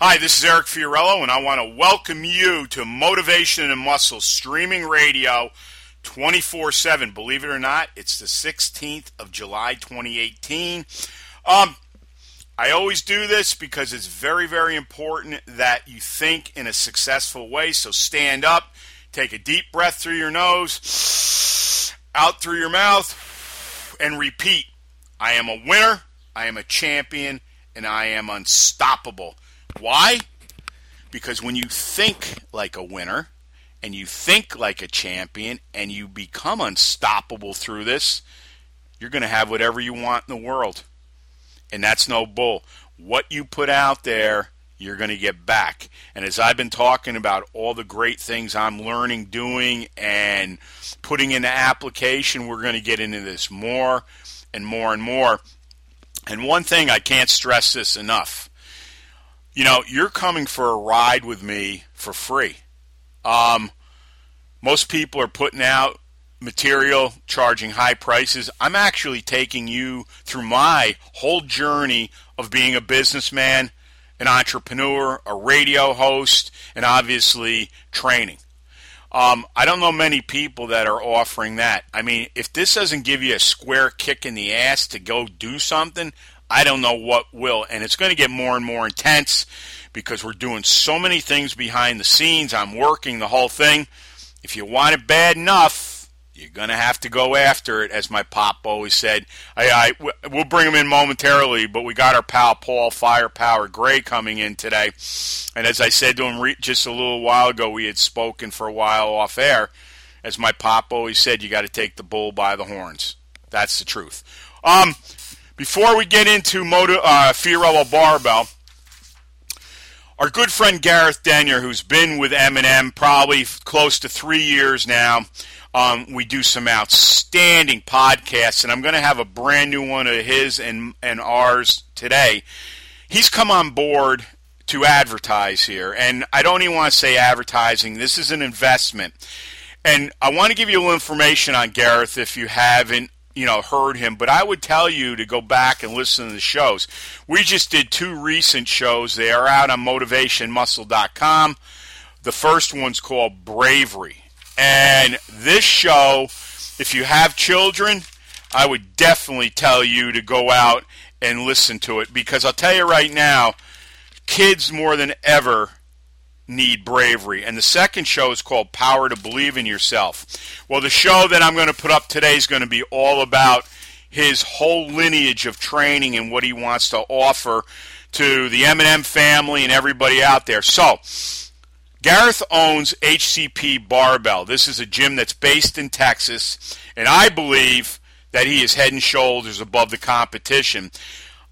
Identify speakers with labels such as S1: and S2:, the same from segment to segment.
S1: Hi, this is Eric Fiorillo, and I want to welcome you to Motivation and Muscle streaming radio 24 7. Believe it or not, it's the 16th of July 2018. Um, I always do this because it's very, very important that you think in a successful way. So stand up, take a deep breath through your nose, out through your mouth, and repeat I am a winner, I am a champion, and I am unstoppable. Why? Because when you think like a winner and you think like a champion and you become unstoppable through this, you're going to have whatever you want in the world. And that's no bull. What you put out there, you're going to get back. And as I've been talking about all the great things I'm learning, doing, and putting into application, we're going to get into this more and more and more. And one thing I can't stress this enough you know, you're coming for a ride with me for free. Um, most people are putting out material, charging high prices. I'm actually taking you through my whole journey of being a businessman, an entrepreneur, a radio host, and obviously training. Um, I don't know many people that are offering that. I mean, if this doesn't give you a square kick in the ass to go do something, I don't know what will. And it's going to get more and more intense because we're doing so many things behind the scenes. I'm working the whole thing. If you want it bad enough, you're going to have to go after it, as my pop always said. I, I, we'll bring him in momentarily, but we got our pal Paul Firepower Gray coming in today. And as I said to him re- just a little while ago, we had spoken for a while off air. As my pop always said, you got to take the bull by the horns. That's the truth. Um, before we get into Moto, uh, Fiorillo Barbell, our good friend Gareth Denyer, who's been with M&M probably close to three years now, um, we do some outstanding podcasts, and I'm going to have a brand new one of his and, and ours today. He's come on board to advertise here, and I don't even want to say advertising. This is an investment. And I want to give you a little information on Gareth if you haven't you know heard him but i would tell you to go back and listen to the shows. We just did two recent shows. They are out on motivationmuscle.com the first one's called bravery. And this show if you have children i would definitely tell you to go out and listen to it because i'll tell you right now kids more than ever need bravery. And the second show is called Power to Believe in Yourself. Well, the show that I'm going to put up today is going to be all about his whole lineage of training and what he wants to offer to the M&M family and everybody out there. So, Gareth owns HCP Barbell. This is a gym that's based in Texas, and I believe that he is head and shoulders above the competition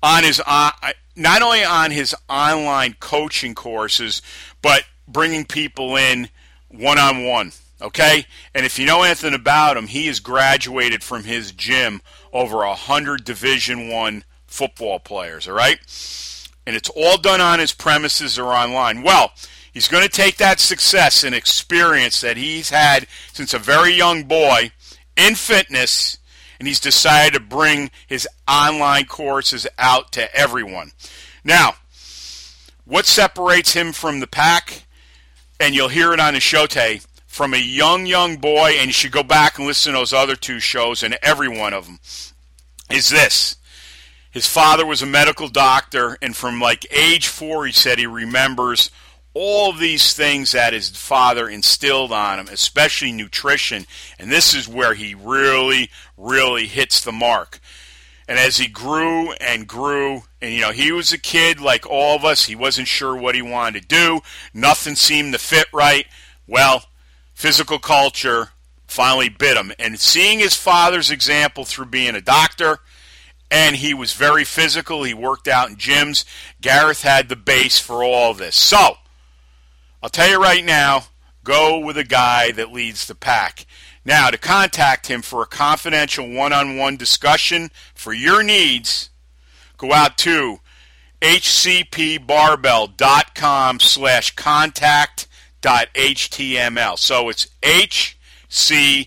S1: on his uh, not only on his online coaching courses, but bringing people in one on one. Okay, and if you know anything about him, he has graduated from his gym over a hundred Division One football players. All right, and it's all done on his premises or online. Well, he's going to take that success and experience that he's had since a very young boy in fitness and he's decided to bring his online courses out to everyone. Now, what separates him from the pack? And you'll hear it on the show today from a young, young boy, and you should go back and listen to those other two shows and every one of them, is this. His father was a medical doctor, and from like age four, he said he remembers all these things that his father instilled on him, especially nutrition. And this is where he really, really hits the mark. And as he grew and grew, and you know, he was a kid like all of us, he wasn't sure what he wanted to do. Nothing seemed to fit right. Well, physical culture finally bit him. And seeing his father's example through being a doctor, and he was very physical, he worked out in gyms, Gareth had the base for all this. So, I'll tell you right now, go with a guy that leads the pack. Now, to contact him for a confidential one-on-one discussion for your needs, go out to hcpbarbell.com slash contact.html. So it's hcpbarbell,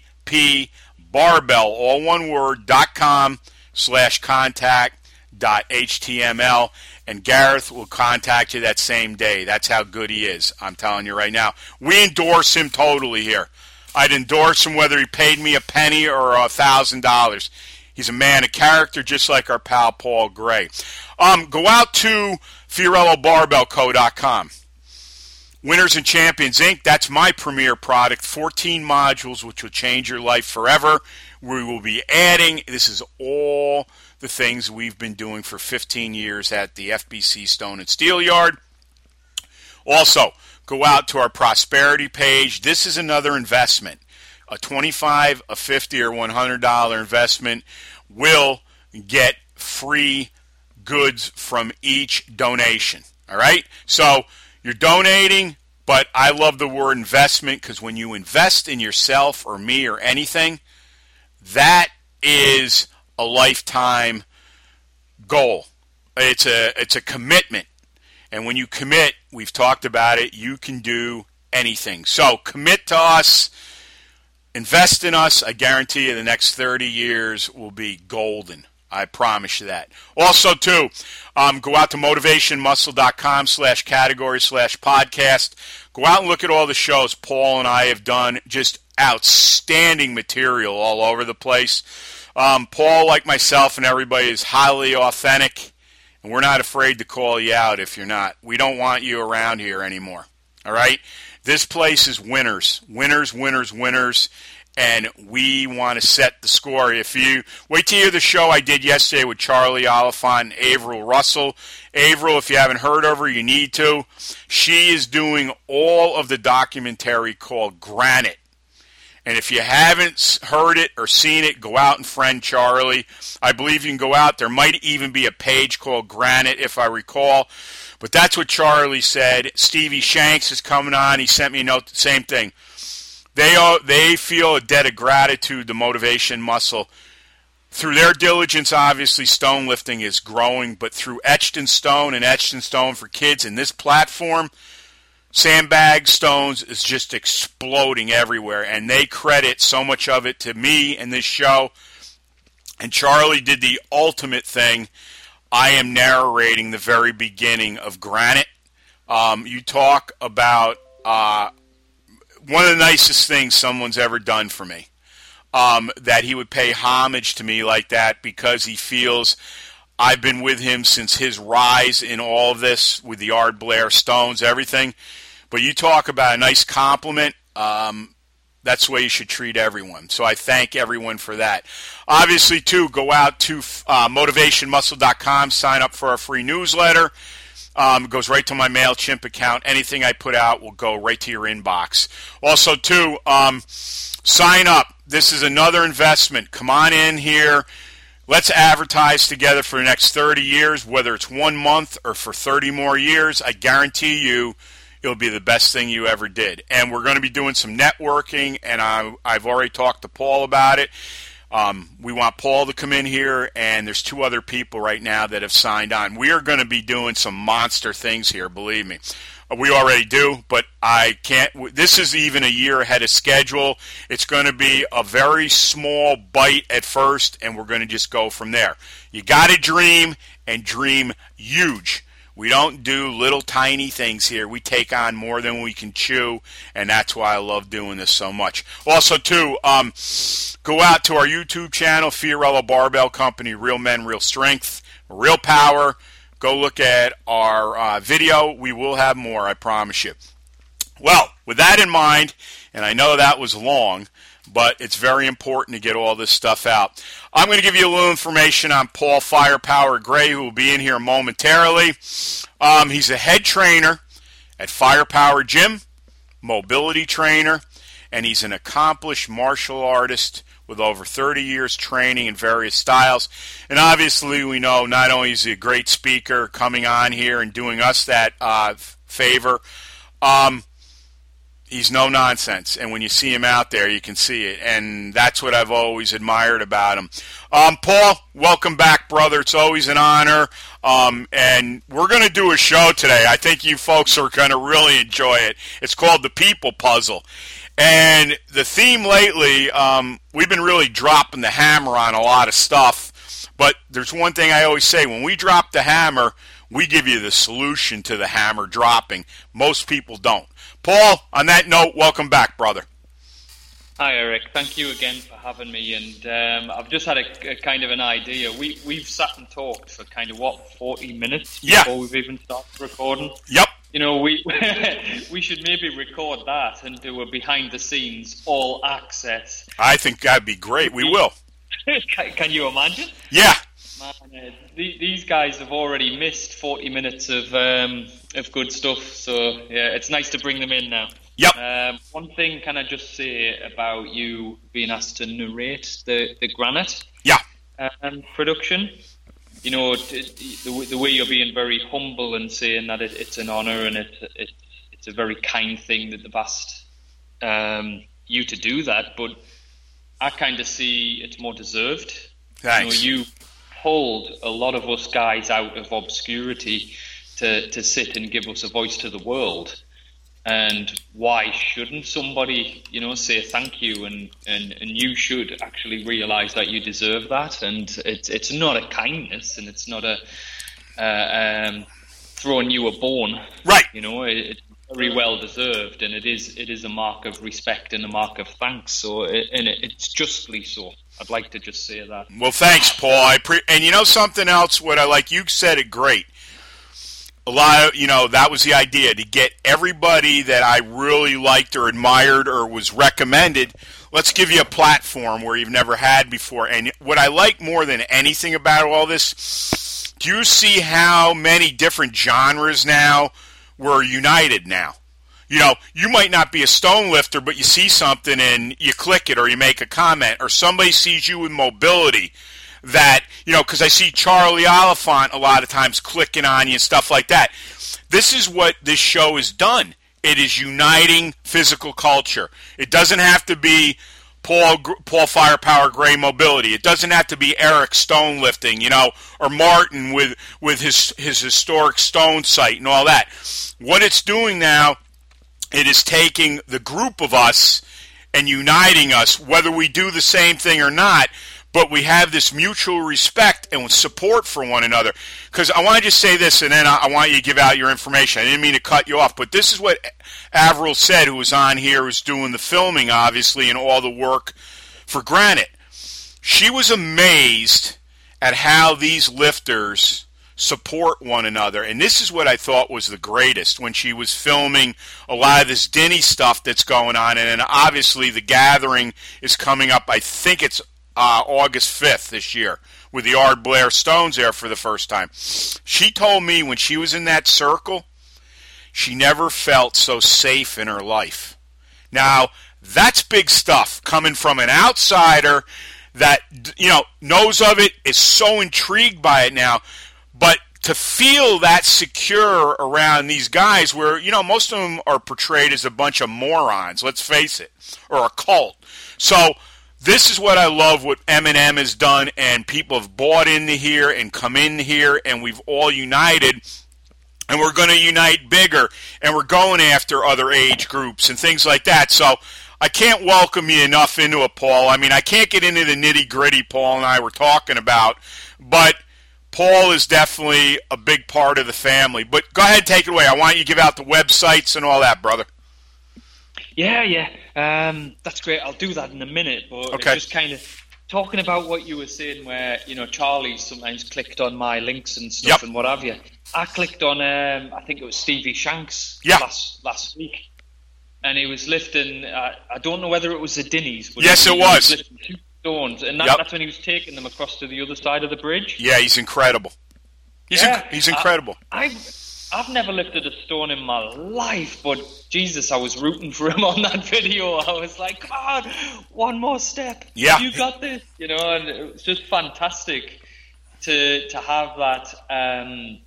S1: all one word, dot com slash contact.html and Gareth will contact you that same day. That's how good he is. I'm telling you right now. We endorse him totally here. I'd endorse him whether he paid me a penny or a thousand dollars. He's a man of character, just like our pal Paul Gray. Um, go out to FiorilloBarbellCo.com. Winners and Champions Inc., that's my premier product. 14 modules which will change your life forever. We will be adding, this is all the things we've been doing for 15 years at the FBC Stone and Steel Yard. Also, go out to our prosperity page. This is another investment. A 25, a 50 or $100 investment will get free goods from each donation. All right? So, you're donating, but I love the word investment because when you invest in yourself or me or anything, that is a lifetime goal. It's a it's a commitment. And when you commit, we've talked about it, you can do anything. So commit to us, invest in us. I guarantee you the next 30 years will be golden. I promise you that. Also, too, um, go out to motivationmuscle.com slash category slash podcast. Go out and look at all the shows Paul and I have done. Just outstanding material all over the place. Um, Paul, like myself and everybody, is highly authentic, and we're not afraid to call you out if you're not. We don't want you around here anymore. All right? This place is winners, winners, winners, winners and we want to set the score. If you wait to hear the show I did yesterday with Charlie Oliphant and Averill Russell, Averill, if you haven't heard of her, you need to. She is doing all of the documentary called Granite. And if you haven't heard it or seen it, go out and friend Charlie. I believe you can go out. There might even be a page called Granite, if I recall. But that's what Charlie said. Stevie Shanks is coming on. He sent me a note. Same thing. They are, they feel a debt of gratitude the Motivation Muscle. Through their diligence, obviously, stone lifting is growing, but through Etched in Stone and Etched in Stone for Kids and this platform, sandbag stones is just exploding everywhere. And they credit so much of it to me and this show. And Charlie did the ultimate thing. I am narrating the very beginning of Granite. Um, you talk about uh, one of the nicest things someone's ever done for me. Um, that he would pay homage to me like that because he feels I've been with him since his rise in all of this with the Ard Blair Stones, everything. But you talk about a nice compliment. Um, that's the way you should treat everyone. So I thank everyone for that. Obviously, too, go out to uh, motivationmuscle.com, sign up for our free newsletter. Um, it goes right to my MailChimp account. Anything I put out will go right to your inbox. Also, too, um, sign up. This is another investment. Come on in here. Let's advertise together for the next 30 years, whether it's one month or for 30 more years. I guarantee you it'll be the best thing you ever did. And we're going to be doing some networking, and I, I've already talked to Paul about it. Um, we want Paul to come in here, and there's two other people right now that have signed on. We are going to be doing some monster things here, believe me. Uh, we already do, but I can't. This is even a year ahead of schedule. It's going to be a very small bite at first, and we're going to just go from there. You got to dream and dream huge. We don't do little tiny things here. We take on more than we can chew, and that's why I love doing this so much. Also, too, um, go out to our YouTube channel, Fiorillo Barbell Company, Real Men, Real Strength, Real Power. Go look at our uh, video. We will have more, I promise you. Well, with that in mind, and I know that was long, but it's very important to get all this stuff out. I'm going to give you a little information on Paul Firepower Gray, who will be in here momentarily. Um, he's a head trainer at Firepower Gym, mobility trainer, and he's an accomplished martial artist with over 30 years training in various styles. And obviously, we know not only is he a great speaker coming on here and doing us that uh, favor, um, he's no nonsense. And when you see him out there, you can see it. And that's what I've always admired about him. Um, Paul, welcome back, brother. It's always an honor. Um, and we're going to do a show today. I think you folks are going to really enjoy it. It's called The People Puzzle. And the theme lately, um, we've been really dropping the hammer on a lot of stuff. But there's one thing I always say when we drop the hammer, We give you the solution to the hammer dropping. Most people don't. Paul, on that note, welcome back, brother.
S2: Hi, Eric. Thank you again for having me. And um, I've just had a, a, kind of an idea. We we've sat and talked for kind of what forty minutes
S1: yeah.
S2: before we've even started recording.
S1: Yep.
S2: You know, we we should maybe record that and do a behind the scenes all access.
S1: I think that'd be great. We will.
S2: can, can you imagine?
S1: Yeah.
S2: Man, uh, these guys have already missed 40 minutes of um, of good stuff, so yeah, it's nice to bring them in now.
S1: Yep.
S2: Um, one thing can I just say about you being asked to narrate the, the Granite
S1: yeah.
S2: um, production? You know, the, the way you're being very humble and saying that it, it's an honour and it, it, it's a very kind thing that they've asked um, you to do that, but I kind of see it's more deserved.
S1: Thanks.
S2: You, know, you pulled a lot of us guys out of obscurity to, to sit and give us a voice to the world. And why shouldn't somebody, you know, say thank you and, and, and you should actually realize that you deserve that. And it's, it's not a kindness and it's not a uh, um, throwing you a bone.
S1: Right.
S2: You know, it, it's very well deserved and it is it is a mark of respect and a mark of thanks. So, it, and it, it's justly so. I'd like to just say that.
S1: Well, thanks, Paul. I pre- and you know something else. What I like, you said it great a lot of you know that was the idea to get everybody that I really liked or admired or was recommended. Let's give you a platform where you've never had before. And what I like more than anything about all this, do you see how many different genres now were united now? You know, you might not be a stone lifter, but you see something and you click it or you make a comment, or somebody sees you with mobility that, you know, because I see Charlie Oliphant a lot of times clicking on you and stuff like that. This is what this show has done. It is uniting physical culture. It doesn't have to be Paul Paul Firepower Gray Mobility. It doesn't have to be Eric Stone lifting, you know, or Martin with with his his historic stone site and all that. What it's doing now, it is taking the group of us and uniting us, whether we do the same thing or not but we have this mutual respect and support for one another. Because I want to just say this, and then I, want you to give out your information. I didn't mean to cut you off, but this is what Avril said, who was on here, who's doing the filming, obviously, and all the work for Granite. She was amazed at how these lifters support one another. And this is what I thought was the greatest when she was filming a lot of this Denny stuff that's going on. And then obviously, the gathering is coming up. I think it's uh, August 5th this year with the Ard Blair Stones there for the first time. She told me when she was in that circle, she never felt so safe in her life. Now, that's big stuff coming from an outsider that you know knows of it is so intrigued by it now but to feel that secure around these guys where you know most of them are portrayed as a bunch of morons let's face it or a cult so this is what I love what M&M has done, and people have bought into here and come in here, and we've all united. And we're going to unite bigger, and we're going after other age groups and things like that. So I can't welcome you enough into it, Paul. I mean, I can't get into the nitty gritty Paul and I were talking about, but Paul is definitely a big part of the family. But go ahead, and take it away. I want you to give out the websites and all that, brother.
S2: Yeah, yeah. Um, that's great. I'll do that in a minute. But
S1: okay.
S2: just kind of talking about what you were saying, where you know Charlie sometimes clicked on my links and stuff
S1: yep.
S2: and what have you. I clicked on, um, I think it was Stevie Shanks
S1: yeah.
S2: last last week, and he was lifting. Uh, I don't know whether it was the Dinnies,
S1: yes, it was.
S2: was lifting two stones, and that,
S1: yep.
S2: that's when he was taking them across to the other side of the bridge.
S1: Yeah, he's incredible. He's
S2: yeah,
S1: inc- he's incredible.
S2: I, I I've never lifted a stone in my life, but Jesus, I was rooting for him on that video. I was like, come on, one more step.
S1: Yeah.
S2: You got this, you know, and it was just fantastic to to have that um,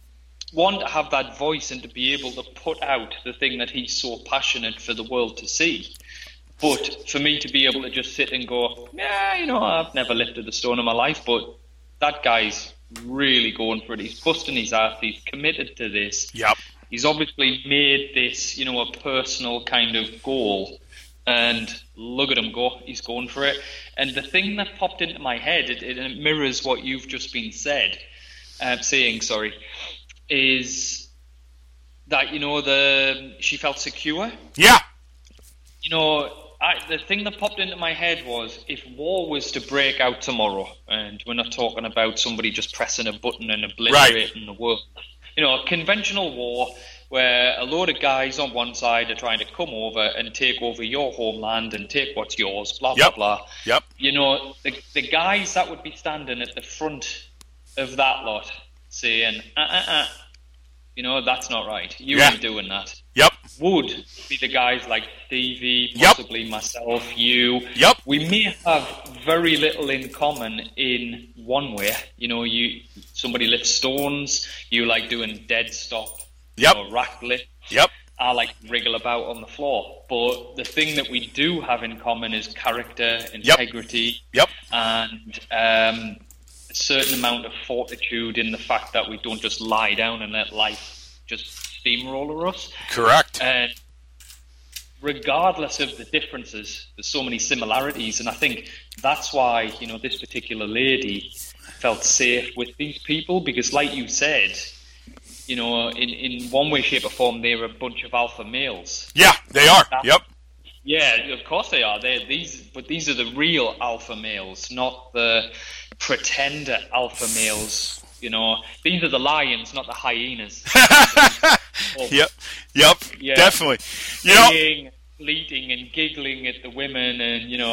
S2: one to have that voice and to be able to put out the thing that he's so passionate for the world to see. But for me to be able to just sit and go, yeah, you know, I've never lifted a stone in my life, but that guy's really going for it. He's busting his ass. He's committed to this.
S1: Yep.
S2: He's obviously made this, you know, a personal kind of goal. And look at him go. He's going for it. And the thing that popped into my head, it, it mirrors what you've just been said, uh, saying, sorry. is that you know the she felt secure.
S1: Yeah.
S2: You know, I, the thing that popped into my head was if war was to break out tomorrow, and we're not talking about somebody just pressing a button and obliterating the world. You know, a conventional war where a load of guys on one side are trying to come over and take over your homeland and take what's yours, blah
S1: Yep.
S2: blah blah.
S1: Yep.
S2: You know, the the guys that would be standing at the front of that lot saying, uh uh uh, you know, that's not right. You
S1: Yeah.
S2: ain't doing that
S1: Yep.
S2: would be the guys like Stevie,
S1: Yep.
S2: possibly myself, you.
S1: Yep.
S2: We may have very little in common in one way. You know, you somebody lifts stones, you like doing dead stop
S1: Yep.
S2: or rack lift.
S1: Yep.
S2: I like wriggle about on the floor. But the thing that we do have in common is character, integrity,
S1: Yep. yep.
S2: and um, certain amount of fortitude in the fact that we don't just lie down and let life just steamroller us.
S1: Correct.
S2: And regardless of the differences, there's so many similarities, and I think that's why you know this particular lady felt safe with these people because, like you said, you know, in in one way, shape, or form, they're a bunch of alpha males.
S1: Yeah, they are. Yep.
S2: Yeah, of course they are. They these, but these are the real alpha males, not the pretender alpha males. You know, these are the lions, not the hyenas.
S1: Yep. Yep.
S2: Yeah.
S1: Definitely. You know.
S2: Bleating and giggling at the women, and you know,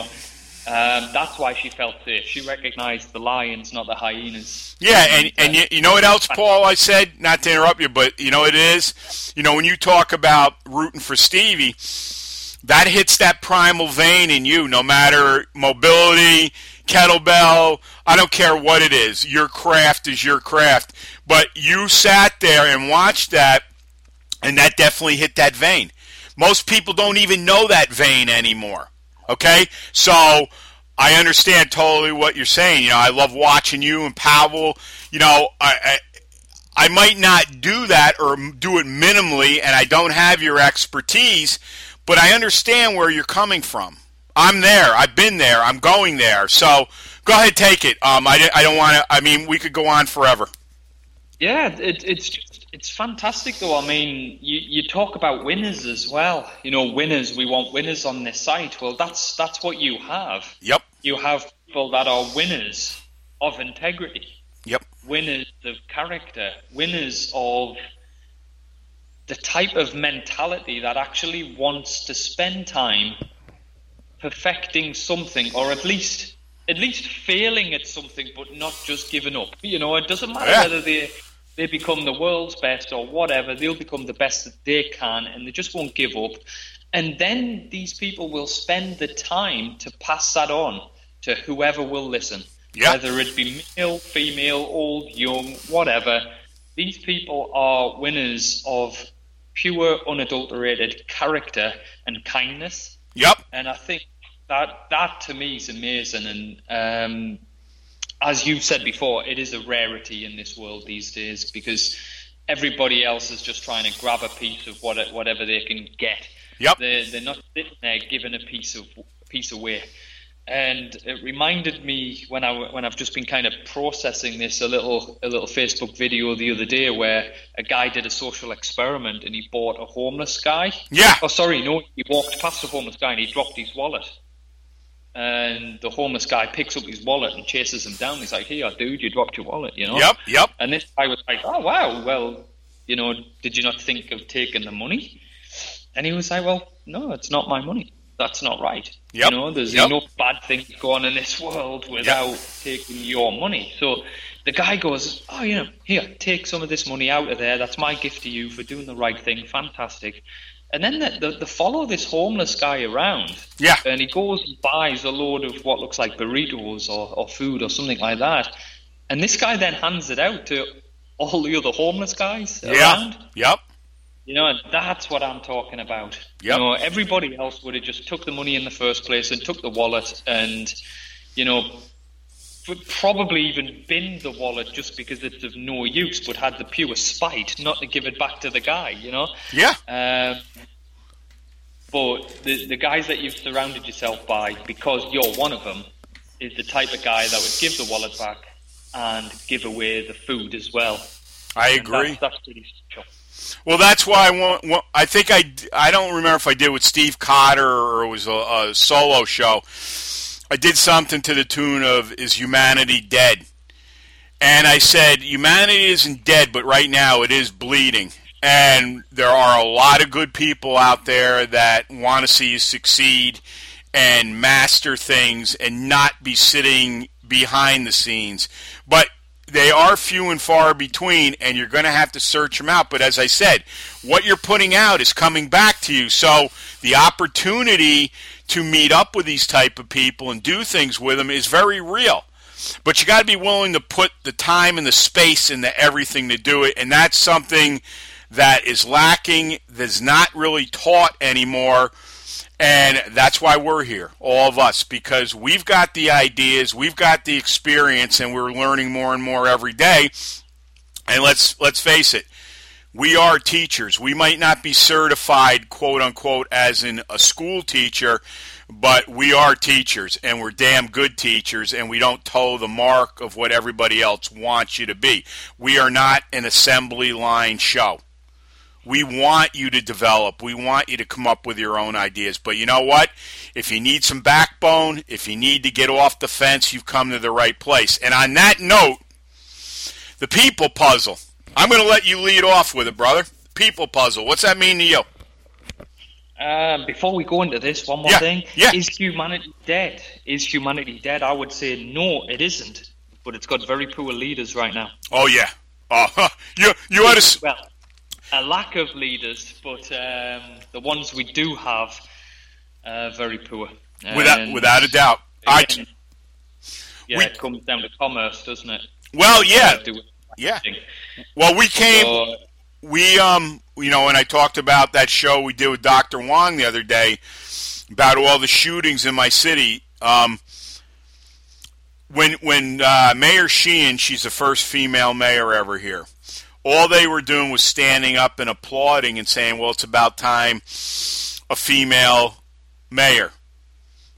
S2: um, that's why she felt safe. She recognised the lions, not the hyenas.
S1: Yeah, and and you, you know what else, Paul? I said not to interrupt you, but you know what it is. You know when you talk about rooting for Stevie, that hits that primal vein in you. No matter mobility, kettlebell, I don't care what it is. Your craft is your craft. But you sat there and watched that, and that definitely hit that vein. Most people don't even know that vein anymore. Okay, so I understand totally what you're saying. You know, I love watching you and Pavel. You know, I, I I might not do that or do it minimally, and I don't have your expertise, but I understand where you're coming from. I'm there. I've been there. I'm going there. So go ahead, take it. Um, I, I don't want to. I mean, we could go on forever.
S2: Yeah, it, it's just, it's fantastic though. I mean, you, you talk about winners as well. You know, winners. We want winners on this site. Well, that's that's what you have.
S1: Yep.
S2: You have people that are winners of integrity,
S1: Yep.
S2: winners of character, winners of the type of mentality that actually wants to spend time perfecting something, or at least at least failing at something, but not just giving up. You know, it doesn't matter
S1: Yeah.
S2: whether they they become the world's best or whatever. They'll become the best that they can, and they just won't give up. And then these people will spend the time to pass that on to whoever will listen.
S1: Yeah.
S2: Whether it be male, female, old, young, whatever. These people are winners of pure, unadulterated character and kindness.
S1: Yep.
S2: And I think that that to me is amazing. And um, as you've said before, it is a rarity in this world these days because everybody else is just trying to grab a piece of what, whatever they can get.
S1: Yep.
S2: They're, they're not sitting there giving a piece of a piece away. And it reminded me when I when I've just been kind of processing this a little a little Facebook video the other day where a guy did a social experiment and he bought a homeless guy.
S1: Yeah.
S2: Oh, sorry, no, he walked past the homeless guy and he dropped his wallet. And the homeless guy picks up his wallet and chases him down. He's like, "Here, uh, dude, you dropped your wallet," you know.
S1: Yep. Yep.
S2: And this guy was like, "Oh wow, well, you know, did you not think of taking the money?" And he was like, "Well, no, it's not my money. That's not right.
S1: Yep.
S2: You know, there's
S1: Yep.
S2: enough bad things going on in this world without taking your money." So the guy goes, "Oh, you know, here, take some of this money out of there. That's my gift to you for doing the right thing. Fantastic." And then they, they, they follow this homeless guy around
S1: Yeah.
S2: and he goes and buys a load of what looks like burritos or, or food or something like that. And this guy then hands it out to all the other homeless guys
S1: Yeah.
S2: around.
S1: Yep.
S2: You know, and that's what I'm talking about.
S1: Yep.
S2: You know, everybody else would have just took the money in the first place and took the wallet and, you know, would probably even binned the wallet just because it's of no use, but had the pure spite not to give it back to the guy, you know?
S1: Yeah.
S2: Um, but the, the guys that you've surrounded yourself by, because you're one of them, is the type of guy that would give the wallet back and give away the food as well.
S1: I agree.
S2: That's, that's, pretty special.
S1: Well, that's why I want. I think I. I don't remember if I did with Steve Cotter or it was a, a solo show. I did something to the tune of "Is humanity dead?" And I said, humanity isn't dead, but right now it is bleeding. And there are a lot of good people out there that want to see you succeed and master things and not be sitting behind the scenes. But they are few and far between, and you're going to have to search them out. But as I said, what you're putting out is coming back to you. So the opportunity to meet up with these type of people and do things with them is very real. But you got to be willing to put the time and the space into everything to do it, and that's something that is lacking, that's not really taught anymore. And that's why we're here, all of us, because we've got the ideas, we've got the experience, and we're learning more and more every day. And let's let's face it, we are teachers. We might not be certified, quote unquote, as in a school teacher, but we are teachers and we're damn good teachers and we don't toe the mark of what everybody else wants you to be. We are not an assembly line show. We want you to develop. We want you to come up with your own ideas. But you know what? If you need some backbone, if you need to get off the fence, you've come to the right place. And on that note, the people puzzle. I'm going to let you lead off with it, brother. People puzzle. What's that mean to you?
S2: Um, before we go into this, one more
S1: yeah,
S2: thing.
S1: Yeah.
S2: Is humanity dead? Is humanity dead? I would say no, it isn't. But it's got very poor leaders right now.
S1: Oh yeah. Uh, you you had a
S2: well, a lack of leaders, but um, the ones we do have are very poor.
S1: Without
S2: And
S1: without a doubt. I
S2: again, yeah,
S1: we-
S2: it comes down to commerce, doesn't it?
S1: well yeah. Yeah. Well, we came
S2: So,
S1: we um you know when I talked about that show we did with Dr. Wong the other day about all the shootings in my city um when when uh, Mayor Sheehan she's the first female mayor ever here all they were doing was standing up and applauding and saying well it's about time a female mayor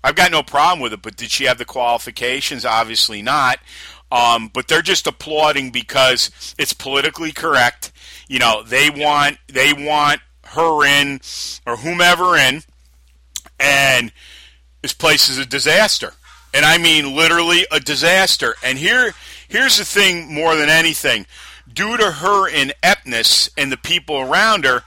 S1: I've got no problem with it but did she have the qualifications obviously not um, but they're just applauding because it's politically correct. You know they want they want her in or whomever in and this place is a disaster. And i mean literally a disaster. And here here's the thing more than anything. Due to her ineptness and the people around her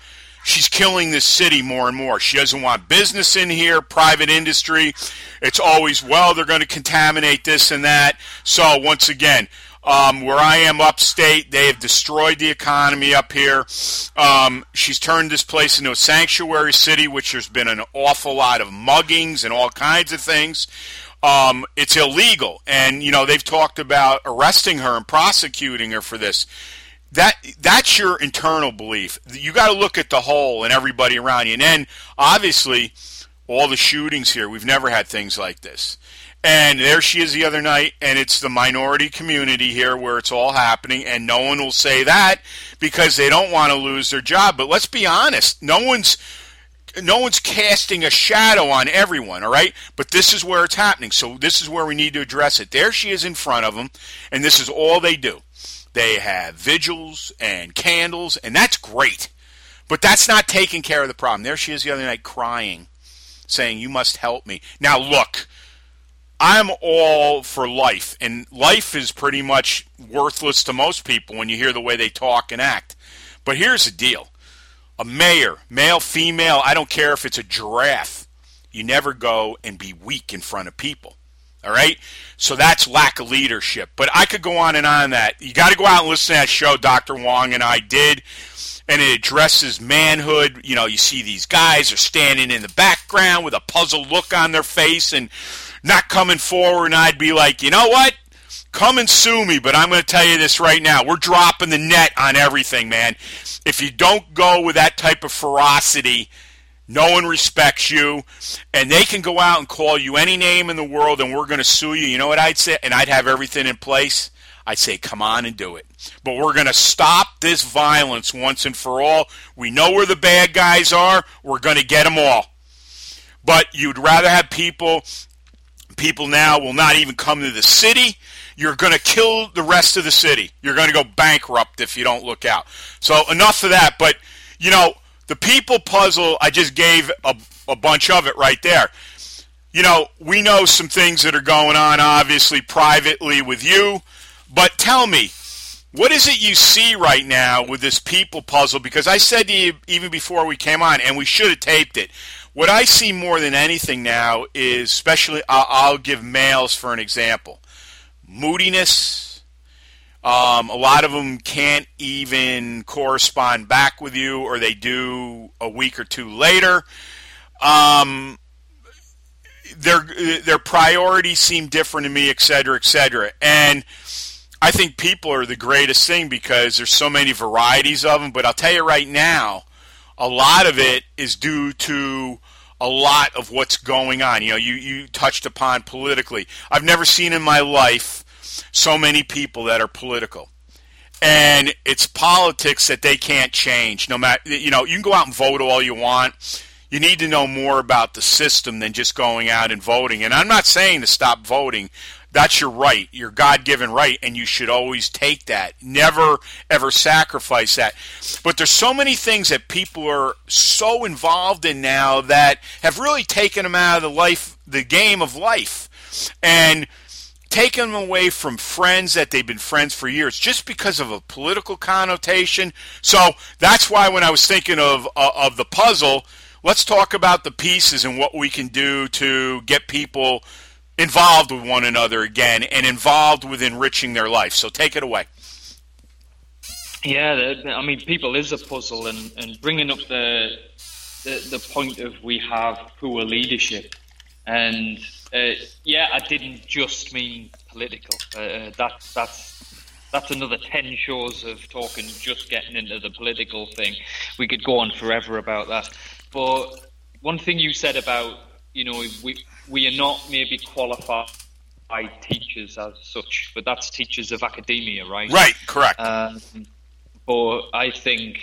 S1: she's killing this city more and more she doesn't want business in here private industry it's always well they're going to contaminate this and that so once again um, where I am upstate, they have destroyed the economy up here. Um, she's turned this place into a sanctuary city, which there's been an awful lot of muggings and all kinds of things. Um, it's illegal, and you know they've talked about arresting her and prosecuting her for this. That that's your internal belief. You got to look at the whole and everybody around you, and then obviously all the shootings here. We've never had things like this. And there she is the other night, and it's the minority community here where it's all happening, and no one will say that because they don't want to lose their job. But let's be honest, no one's no one's casting a shadow on everyone, all right? But this is where it's happening. So this is where we need to address it. There she is in front of them, and this is all they do. They have vigils and candles, and that's great. But that's not taking care of the problem. There she is the other night crying, saying, You must help me. Now, look, I'm all for life, and life is pretty much worthless to most people when you hear the way they talk and act. But here's the deal a mayor, male, female, I don't care if it's a giraffe, you never go and be weak in front of people. All right? So that's lack of leadership. But I could go on and on that. You got to go out and listen to that show Dr. Wong and I did. And it addresses manhood. You know, you see these guys are standing in the background with a puzzled look on their face and not coming forward. And I'd be like, you know what? Come and sue me, but I'm going to tell you this right now. We're dropping the net on everything, man. If you don't go with that type of ferocity, no one respects you, and they can go out and call you any name in the world, and we're going to sue you. You know what I'd say? And I'd have everything in place. I'd say, come on and do it. But we're going to stop this violence once and for all. We know where the bad guys are. We're going to get them all. But you'd rather have people, people now will not even come to the city. you're going to kill the rest of the city. You're going to go bankrupt if you don't look out. So enough of that. But you know, the people puzzle. I just gave a, a bunch of it right there. You know, we know some things that are going on, obviously privately with you. But tell me, what is it you see right now with this people puzzle? Because I said to you even before we came on, and we should have taped it. What I see more than anything now is, especially, I'll, I'll give males for an example, moodiness. Um, a lot of them can't even correspond back with you, or they do a week or two later. Um, their their priorities seem different to me, et cetera, et cetera. And I think people are the greatest thing because there's so many varieties of them. But I'll tell you right now, a lot of it is due to a lot of what's going on. You know, you, you touched upon politically. I've never seen in my life so many people that are political. And it's politics that they can't change. No matter, you know, you can go out and vote all you want you need to know more about the system than just going out and voting. And I'm not saying to stop voting. That's your right, your God given right, and you should always take that. Never, ever sacrifice that. But there's so many things that people are so involved in now that have really taken them out of the life, the game of life. And taken them away from friends that they've been friends for years just because of a political connotation. So that's why when I was thinking of uh, of the puzzle, let's talk about the pieces and what we can do to get people involved with one another again and involved with enriching their life. So take it away.
S2: Yeah, I mean, people is a puzzle, and, and bringing up the, the, the point of we have poor leadership, and uh, yeah, I didn't just mean political. Uh, that that's that's another ten shows of talking, just getting into the political thing. We could go on forever about that. But one thing you said about, you know, we, we are not maybe qualified teachers as such, but that's teachers of academia, right?
S1: Right, correct.
S2: Um, but I think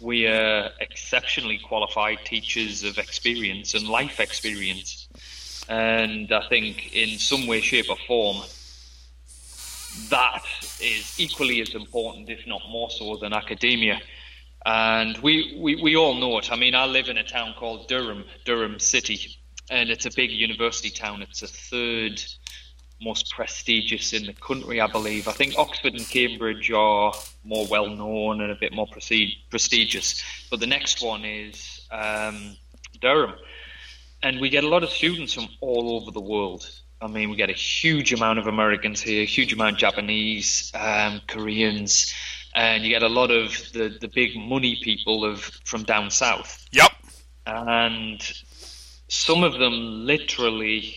S2: we are exceptionally qualified teachers of experience and life experience. And I think in some way, shape, or form, that is equally as important, if not more so, than academia. And we, we, we all know it. I mean, I live in a town called Durham, Durham City, and it's a big university town. It's the third most prestigious in the country, I believe. I think Oxford and Cambridge are more well known and a bit more prestigious. But the next one is um, Durham. And we get a lot of students from all over the world. I mean, we get a huge amount of Americans here, a huge amount of Japanese, um, Koreans, and you get a lot of the, the big money people of from down south.
S1: Yep.
S2: And some of them literally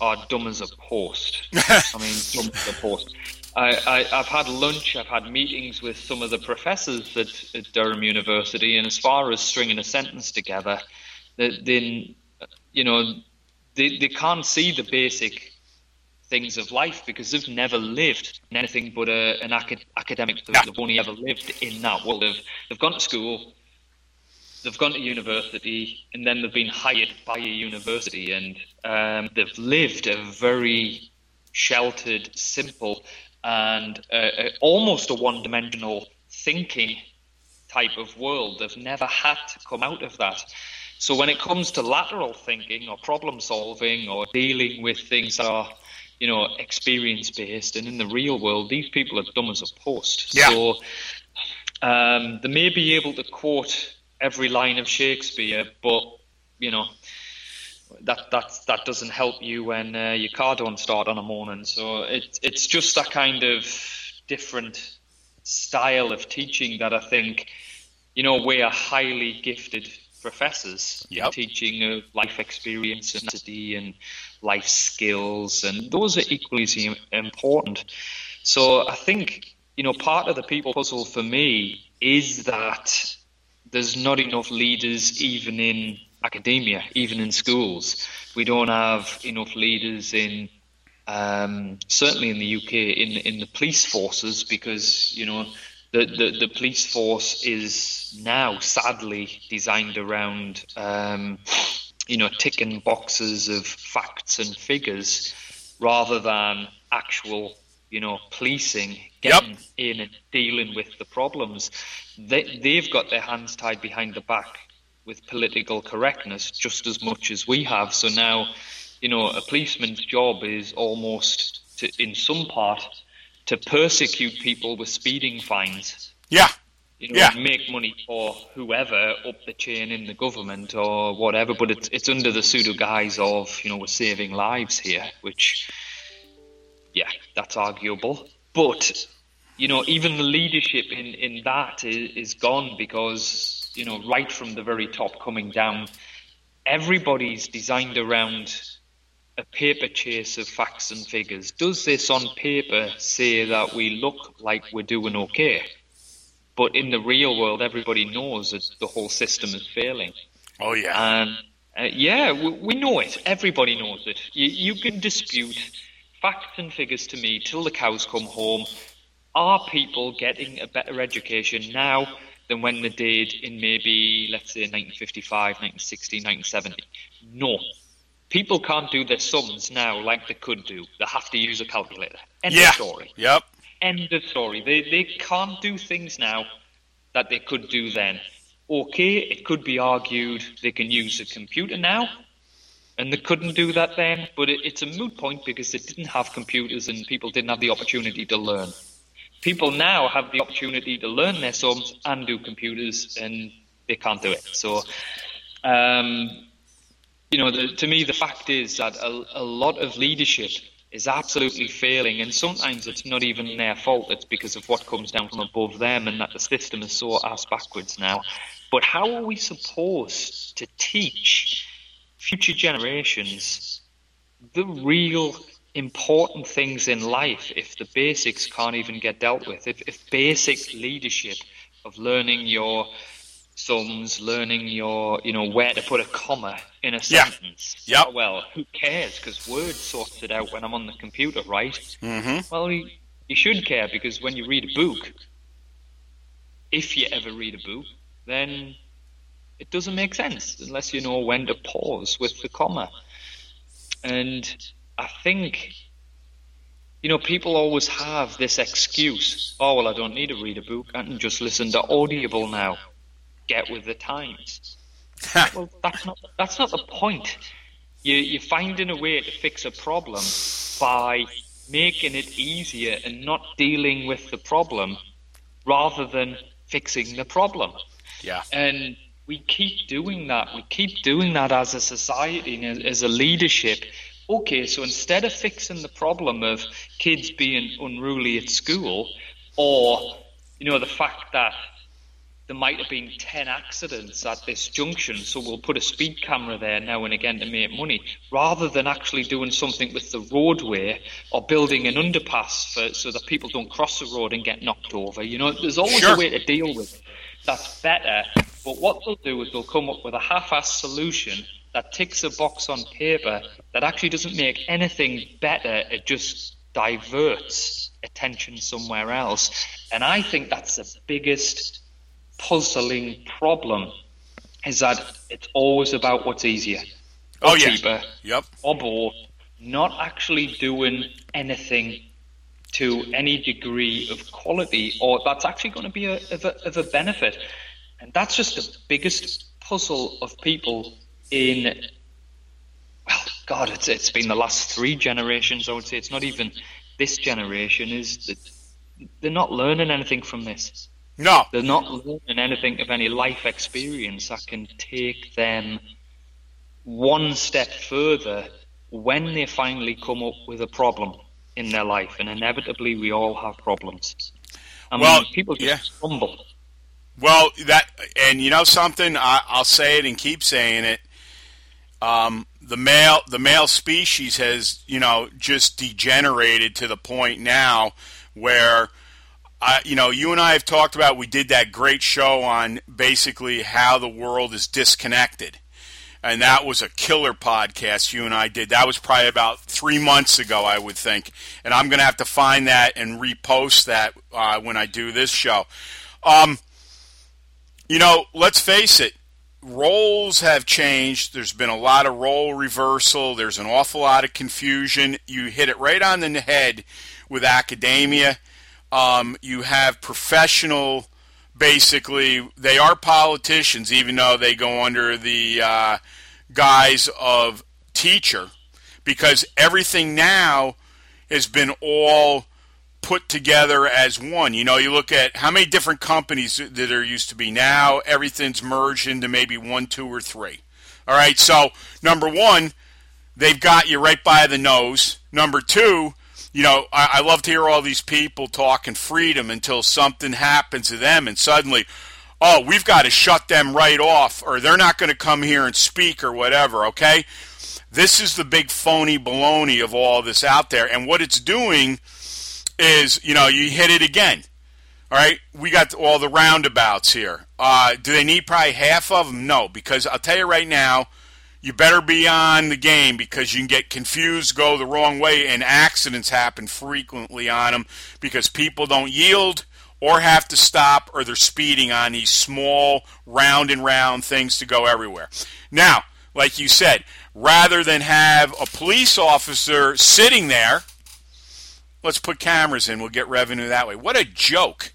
S2: are dumb as a post. I mean, dumb as a post. I, I, have had lunch, I've had meetings with some of the professors at, at Durham University, and as far as stringing a sentence together, then, you know, they, they can't see the basic things of life because they've never lived in anything but a, an acad- academic. They've, they've only ever lived in that world. They've, they've gone to school, they've gone to university, and then they've been hired by a university, and um, they've lived a very sheltered, simple, and uh, uh, almost a one-dimensional thinking type of world. They've never had to come out of that. So when it comes to lateral thinking or problem solving or dealing with things that are you know, experience based, and in the real world, these people are dumb as a post.
S1: Yeah.
S2: So um, they may be able to quote every line of Shakespeare, but you know, that that that doesn't help you when uh, your car don't start on a morning. So it, it's just that kind of different style of teaching that I think, you know, we are highly gifted professors
S1: yep.
S2: teaching of life experience and and life skills, and those are equally important. So I think you know part of the people puzzle for me is that there's not enough leaders even in academia, even in schools. We don't have enough leaders in um, certainly in the UK in in the police forces because you know the, the, the police force is now sadly designed around um, you know, ticking boxes of facts and figures rather than actual you know, policing, getting
S1: Yep.
S2: in and dealing with the problems. They, they've got their hands tied behind the back with political correctness just as much as we have. So now, you know, a policeman's job is almost, to, in some part, to persecute people with speeding fines.
S1: Yeah.
S2: You know,
S1: Yeah.
S2: make money for whoever up the chain in the government or whatever, but it's it's under the pseudo guise of you know we're saving lives here, which yeah, that's arguable. But you know, even the leadership in in that is, is gone because you know right from the very top coming down, everybody's designed around a paper chase of facts and figures. Does this on paper say that we look like we're doing okay? But in the real world, everybody knows that the whole system is failing.
S1: Oh yeah.
S2: And uh, yeah, we, we know it. Everybody knows it. You, you can dispute facts and figures to me till the cows come home. Are people getting a better education now than when they did in maybe, let's say, 1955, 1960, 1970? No. People can't do their sums now like they could do. They have to use a calculator. End
S1: yeah.
S2: of story.
S1: Yep.
S2: End of story. They they can't do things now that they could do then. Okay, it could be argued they can use a computer now, and they couldn't do that then. But it, it's a moot point because they didn't have computers and people didn't have the opportunity to learn. People now have the opportunity to learn their sums and do computers, and they can't do it. So, um, you know, the, to me, the fact is that a, a lot of leadership is absolutely failing, and sometimes it's not even their fault. It's because of what comes down from above them, and that the system is so ass backwards now. But how are we supposed to teach future generations the real important things in life if the basics can't even get dealt with? If, if basic leadership of learning your sums, learning your, you know, where to put a comma in a
S1: Yeah.
S2: sentence.
S1: Yep.
S2: Well, who cares? Because Word sorts it out when I'm on the computer, right?
S1: Mm-hmm.
S2: Well, you, you should care because when you read a book, if you ever read a book, then it doesn't make sense unless you know when to pause with the comma. And I think, you know, people always have this excuse oh, well, I don't need to read a book, I can just listen to Audible now. Get with the times. Well, that's not that's not the point. You you're finding a way to fix a problem by making it easier and not dealing with the problem, rather than fixing the problem.
S1: yeah.
S2: And we keep doing that. We keep doing that as a society and as- as a leadership. Okay, so instead of fixing the problem of kids being unruly at school, or you know the fact that there might have been 10 accidents at this junction, so we'll put a speed camera there now and again to make money, rather than actually doing something with the roadway or building an underpass for, so that people don't cross the road and get knocked over. You know, there's always
S1: Sure.
S2: a way to deal with it that's better. But what they'll do is they'll come up with a half-assed solution that ticks a box on paper that actually doesn't make anything better. It just diverts attention somewhere else. And I think that's the biggest puzzling problem is that it's always about what's easier or
S1: Oh, yeah.
S2: cheaper
S1: Yep.
S2: or both, not actually doing anything to any degree of quality or that's actually going to be a, of, a, of a benefit. And that's just the biggest puzzle of people in, well, God, it's, it's been the last three generations, I would say. It's not even this generation, is that they're not learning anything from this.
S1: No.
S2: They're not learning anything of any life experience that can take them one step further when they finally come up with a problem in their life. And inevitably, we all have problems. I
S1: Well,
S2: mean, people just
S1: yeah.
S2: stumble.
S1: Well, that and you know something, I, I'll say it and keep saying it. Um, the male the male species has you know just degenerated to the point now where I, you know you and I have talked about we did that great show on basically how the world is disconnected. And that was a killer podcast you and I did. That was probably about three months ago, I would think. And I'm going to have to find that and repost that uh, when I do this show. Um, you know, let's face it, roles have changed. There's been a lot of role reversal. There's an awful lot of confusion. You hit it right on the head with academia. Um, you have professional, basically, they are politicians, even though they go under the uh, guise of teacher, because everything now has been all put together as one. You know, you look at how many different companies that there used to be. Now everything's merged into maybe one, two, or three. All right, so number one, they've got you right by the nose. Number two, you know, I, I love to hear all these people talking freedom until something happens to them and suddenly, oh, we've got to shut them right off or they're not going to come here and speak or whatever, okay? This is the big phony baloney of all this out there. And what it's doing is, you know, you hit it again. All right, we got all the roundabouts here. Uh, do they need probably half of them? No, because I'll tell you right now, you better be on the game because you can get confused, go the wrong way, and accidents happen frequently on them because people don't yield or have to stop or they're speeding on these small round and round things to go everywhere. Now, like you said, rather than have a police officer sitting there Let's put cameras in. We'll get revenue that way. What a joke.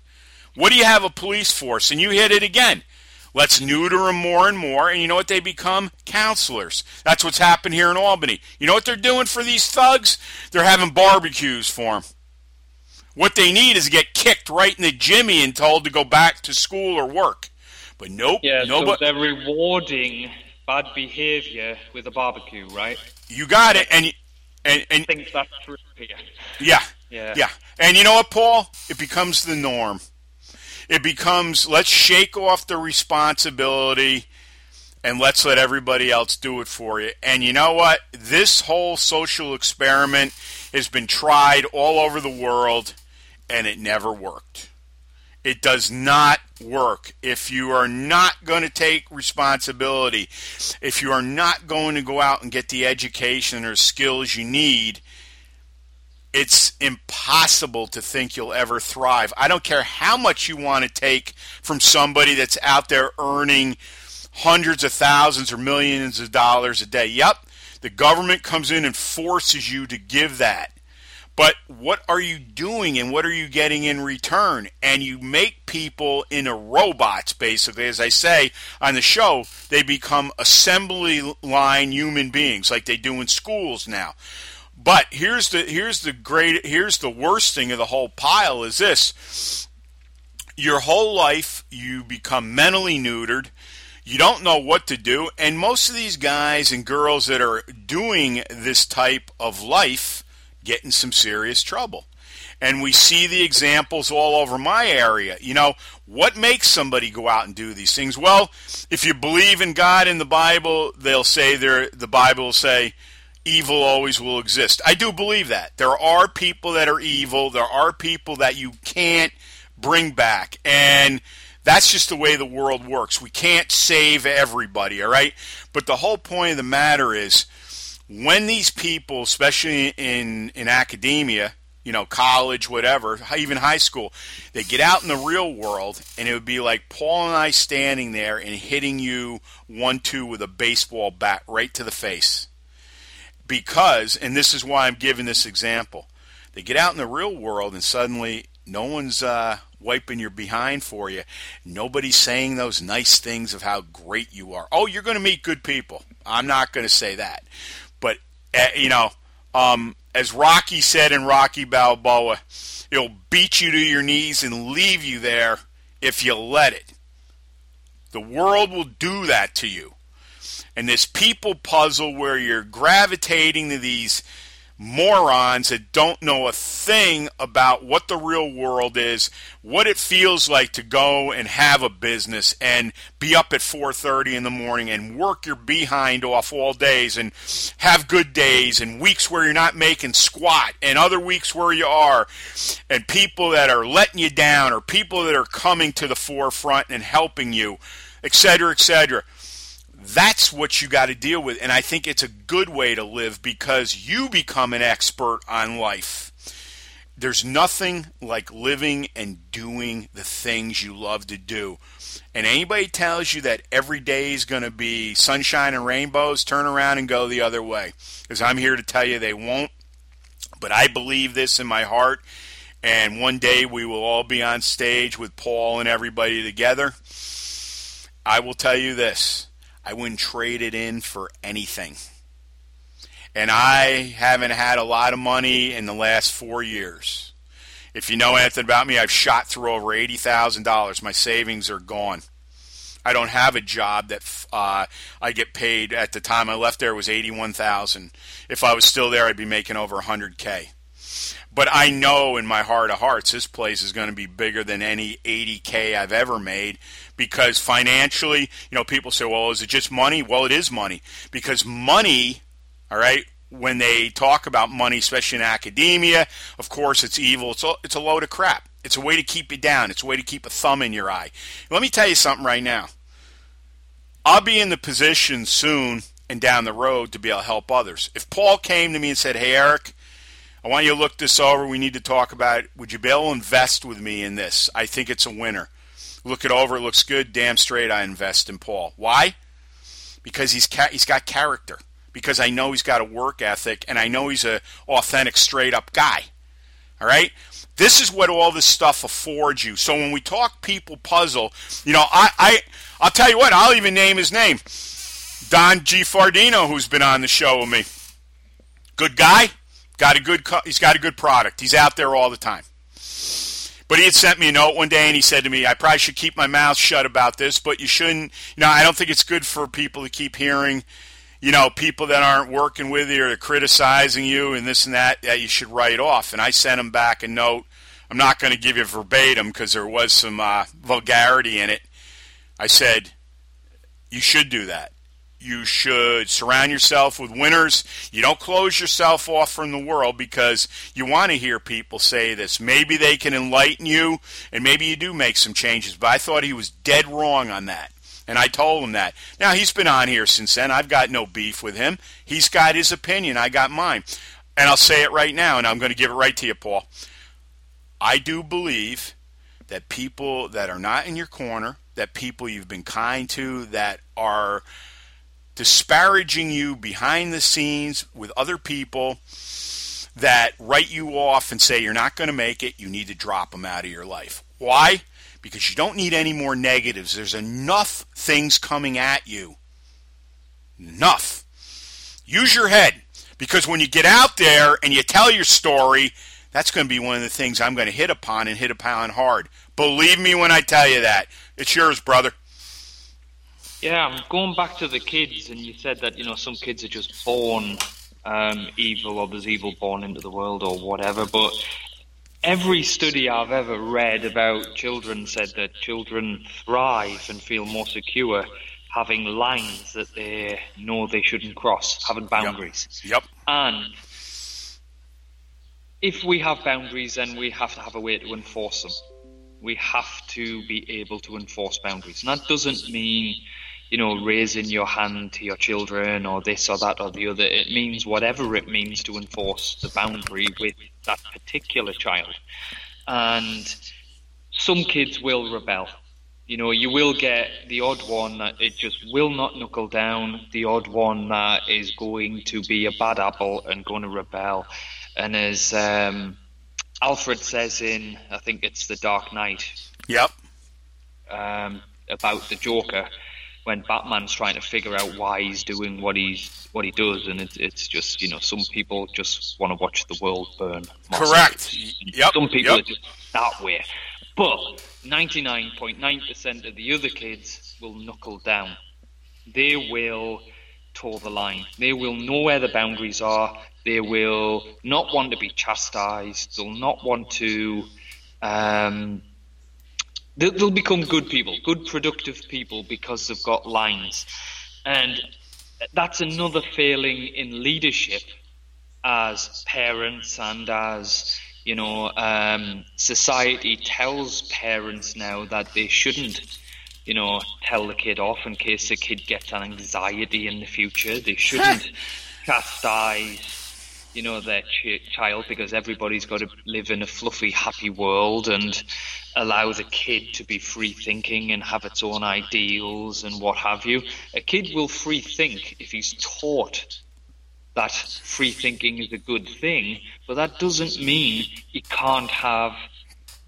S1: What do you have a police force? And you hit it again. Let's neuter them more and more. And you know what they become? Counselors. That's what's happened here in Albany. You know what they're doing for these thugs? They're having barbecues for them. What they need is to get kicked right in the jimmy and told to go back to school or work. But nope.
S2: Yeah,
S1: nobody,
S2: so they're rewarding bad behavior with a barbecue, right?
S1: You got it. And, and, and
S2: I think that's true here.
S1: Yeah.
S2: Yeah.
S1: Yeah. And you know what, Paul? It becomes the norm. It becomes let's shake off the responsibility and let's let everybody else do it for you. And you know what? This whole social experiment has been tried all over the world and it never worked. It does not work. If you are not going to take responsibility, if you are not going to go out and get the education or skills you need, it's impossible to think you'll ever thrive. I don't care how much you want to take from somebody that's out there earning hundreds of thousands or millions of dollars a day. Yep, the government comes in and forces you to give that. But what are you doing and what are you getting in return? And you make people into robots, basically. As I say on the show, they become assembly line human beings like they do in schools now. But here's the here's the great here's the worst thing of the whole pile is this. Your whole life you become mentally neutered. You don't know what to do, and most of these guys and girls that are doing this type of life get in some serious trouble. And we see the examples all over my area. You know, what makes somebody go out and do these things? Well, if you believe in God and the Bible, they'll say there the Bible will say evil always will exist. I do believe that. There are people that are evil, there are people that you can't bring back. And that's just the way the world works. We can't save everybody, all right? But the whole point of the matter is when these people, especially in, in academia, you know, college, whatever, even high school, they get out in the real world, and it would be like Paul and I standing there and hitting you one two with a baseball bat right to the face because, and this is why I'm giving this example, they get out in the real world and suddenly no one's uh, wiping your behind for you. Nobody's saying those nice things of how great you are. Oh, you're going to meet good people. I'm not going to say that. But, uh, you know, um, as Rocky said in Rocky Balboa, it'll beat you to your knees and leave you there if you let it. The world will do that to you and this people puzzle where you're gravitating to these morons that don't know a thing about what the real world is, what it feels like to go and have a business and be up at 4:30 in the morning and work your behind off all days and have good days and weeks where you're not making squat and other weeks where you are and people that are letting you down or people that are coming to the forefront and helping you, etc., etc. That's what you got to deal with. And I think it's a good way to live because you become an expert on life. There's nothing like living and doing the things you love to do. And anybody tells you that every day is going to be sunshine and rainbows, turn around and go the other way. Because I'm here to tell you they won't. But I believe this in my heart, and one day we will all be on stage with Paul and everybody together. I will tell you this I wouldn't trade it in for anything. And I haven't had a lot of money in the last four years. If you know anything about me, I've shot through over $80,000. My savings are gone. I don't have a job that uh, I get paid. At the time I left there, was eighty-one thousand. If I was still there, I'd be making over a hundred k. But I know in my heart of hearts, this place is going to be bigger than any 80k I've ever made because financially, you know, people say, "Well, is it just money?" Well, it is money because money, all right. When they talk about money, especially in academia, of course, it's evil. It's a, it's a load of crap. It's a way to keep you down. It's a way to keep a thumb in your eye. Let me tell you something right now. I'll be in the position soon and down the road to be able to help others. If Paul came to me and said, Hey, Eric, I want you to look this over. We need to talk about. Would you be able to invest with me in this? I think it's a winner. Look it over. It looks good. Damn straight I invest in Paul. Why? Because he's, ca- he's got character. Because I know he's got a work ethic and I know he's a authentic, straight up guy. All right? This is what all this stuff affords you. So when we talk people puzzle, you know, I, I I'll tell you what, I'll even name his name. Don G. Fardino, who's been on the show with me. Good guy, got a good he's got a good product. He's out there all the time. But he had sent me a note one day and he said to me, I probably should keep my mouth shut about this, but you shouldn't you know, I don't think it's good for people to keep hearing you know, people that aren't working with you or criticizing you and this and that, that you should write off. And I sent him back a note. I'm not going to give you verbatim because there was some uh, vulgarity in it. I said, you should do that. You should surround yourself with winners. You don't close yourself off from the world because you want to hear people say this. Maybe they can enlighten you and maybe you do make some changes. But I thought he was dead wrong on that. And I told him that. Now, he's been on here since then. I've got no beef with him. He's got his opinion. I got mine. And I'll say it right now, and I'm going to give it right to you, Paul. I do believe that people that are not in your corner, that people you've been kind to, that are disparaging you behind the scenes with other people, that write you off and say you're not going to make it, you need to drop them out of your life. Why? because you don't need any more negatives. There's enough things coming at you. Enough. Use your head because when you get out there and you tell your story, that's going to be one of the things I'm going to hit upon and hit upon hard. Believe me when I tell you that. It's yours, brother.
S2: Yeah, I'm going back to the kids, and you said that you know some kids are just born um, evil, or there's evil born into the world, or whatever. But every study I've ever read about children said that children thrive and feel more secure having lines that they know they shouldn't cross, having boundaries.
S1: Yep. yep.
S2: And if we have boundaries, then we have to have a way to enforce them. We have to be able to enforce boundaries. And that doesn't mean you know, raising your hand to your children or this or that or the other. It means whatever it means to enforce the boundary with that particular child. And some kids will rebel. You know, you will get the odd one that it just will not knuckle down, the odd one that is going to be a bad apple and going to rebel. And as um, Alfred says in, I think it's The Dark Knight.
S1: Yep.
S2: Um, about the Joker, when Batman's trying to figure out why he's doing what he's what he does, and it's it's just you know some people just want to watch the world burn.
S1: Correct. Yep.
S2: Some people
S1: yep.
S2: are just that way, but ninety nine point nine percent of the other kids will knuckle down. They will toe the line. They will know where the boundaries are. They will not want to be chastised. They'll not want to. Um, They'll, they'll become good people, good productive people because they've got lines. And that's another failing in leadership as parents and as you know um, society tells parents now that they shouldn't you know tell the kid off in case the kid gets an anxiety in the future they shouldn't chastise you know their ch- child because everybody's got to live in a fluffy happy world and allow the kid to be free thinking and have its own ideals and what have you a kid will free think if he's taught that free thinking is a good thing, but that doesn't mean he can't have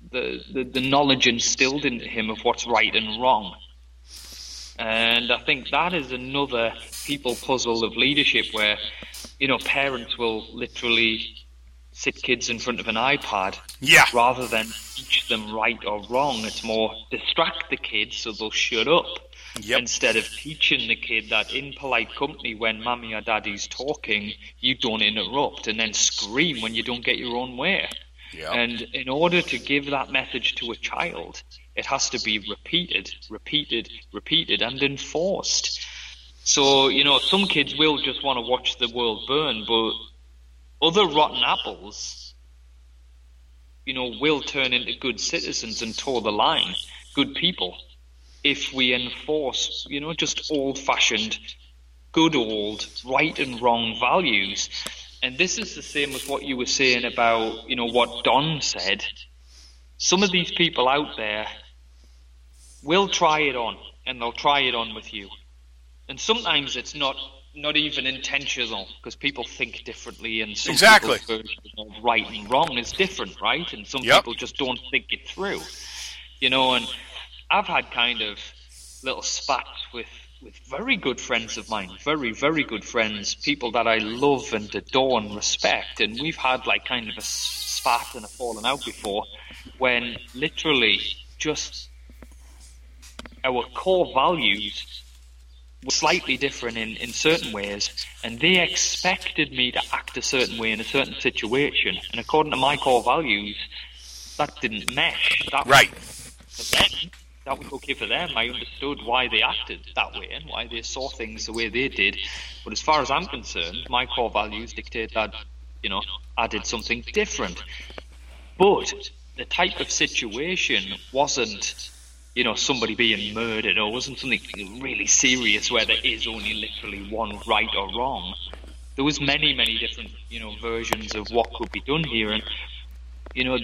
S2: the, the, the knowledge instilled into him of what's right and wrong. And I think that is another people puzzle of leadership where, you know, parents will literally sit kids in front of an iPad
S1: Yeah.
S2: rather than teach them right or wrong. It's more distract the kids so they'll shut up
S1: Yep.
S2: instead of teaching the kid that in polite company when mummy or daddy's talking, you don't interrupt and then scream when you don't get your own way.
S1: Yep.
S2: And in order to give that message to a child, it has to be repeated, repeated, repeated, and enforced. So, you know, some kids will just want to watch the world burn, but other rotten apples, you know, will turn into good citizens and toe the line, good people, if we enforce, you know, just old fashioned, good old, right and wrong values. And this is the same as what you were saying about, you know, what Don said. Some of these people out there will try it on, and they'll try it on with you. And sometimes it's not not even intentional because people think differently, and some
S1: Exactly.
S2: people's version of right and wrong is different, right? And some
S1: Yep.
S2: people just don't think it through, you know. And I've had kind of little spats with with very good friends of mine, very very good friends, people that I love and adore and respect, and we've had like kind of a spat and a falling out before, when literally just our core values were slightly different in, in certain ways, and they expected me to act a certain way in a certain situation. And according to my core values, that didn't mesh. That
S1: Right.
S2: for them, that was okay for them. I understood why they acted that way and why they saw things the way they did. But as far as I'm concerned, my core values dictate that, you know, I did something different. But the type of situation wasn't, you know, somebody being murdered or wasn't something really serious where there is only literally one right or wrong. There was many, many different, you know, versions of what could be done here, and you know,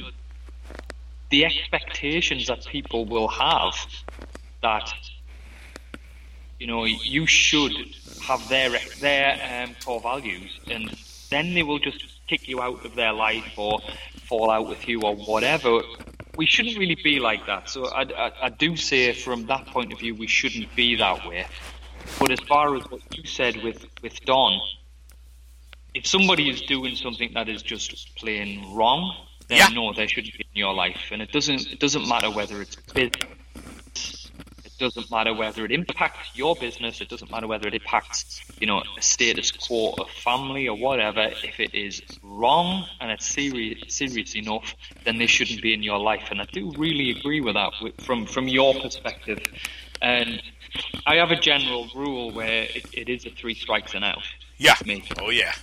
S2: the expectations that people will have that you know you should have their their um, core values, and then they will just kick you out of their life or fall out with you or whatever. We shouldn't really be like that. So I, I, I do say, from that point of view, we shouldn't be that way. But as far as what you said with with Don, if somebody is doing something that is just plain wrong, then
S1: Yeah.
S2: no, they shouldn't be in your life. And it doesn't it doesn't matter whether it's business, doesn't matter whether it impacts your business, it doesn't matter whether it impacts, you know, a status quo of family or whatever. If it is wrong and it's serious serious enough, then they shouldn't be in your life. And I do really agree with that from from your perspective. And I have a general rule where it, it is a three strikes and out.
S1: Yeah.
S2: Me
S1: Oh yeah.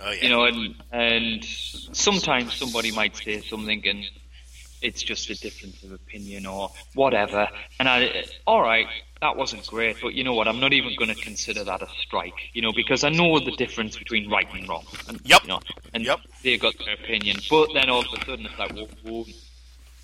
S1: Oh yeah.
S2: you know, and and sometimes somebody might say something and it's just a difference of opinion or whatever, and I, all right, that wasn't great, but you know what? I'm not even going to consider that a strike, you know, because I know the difference between right and wrong. And,
S1: Yep.
S2: You know, and
S1: Yep.
S2: they got their opinion, but then all of a sudden it's like, whoa, whoa,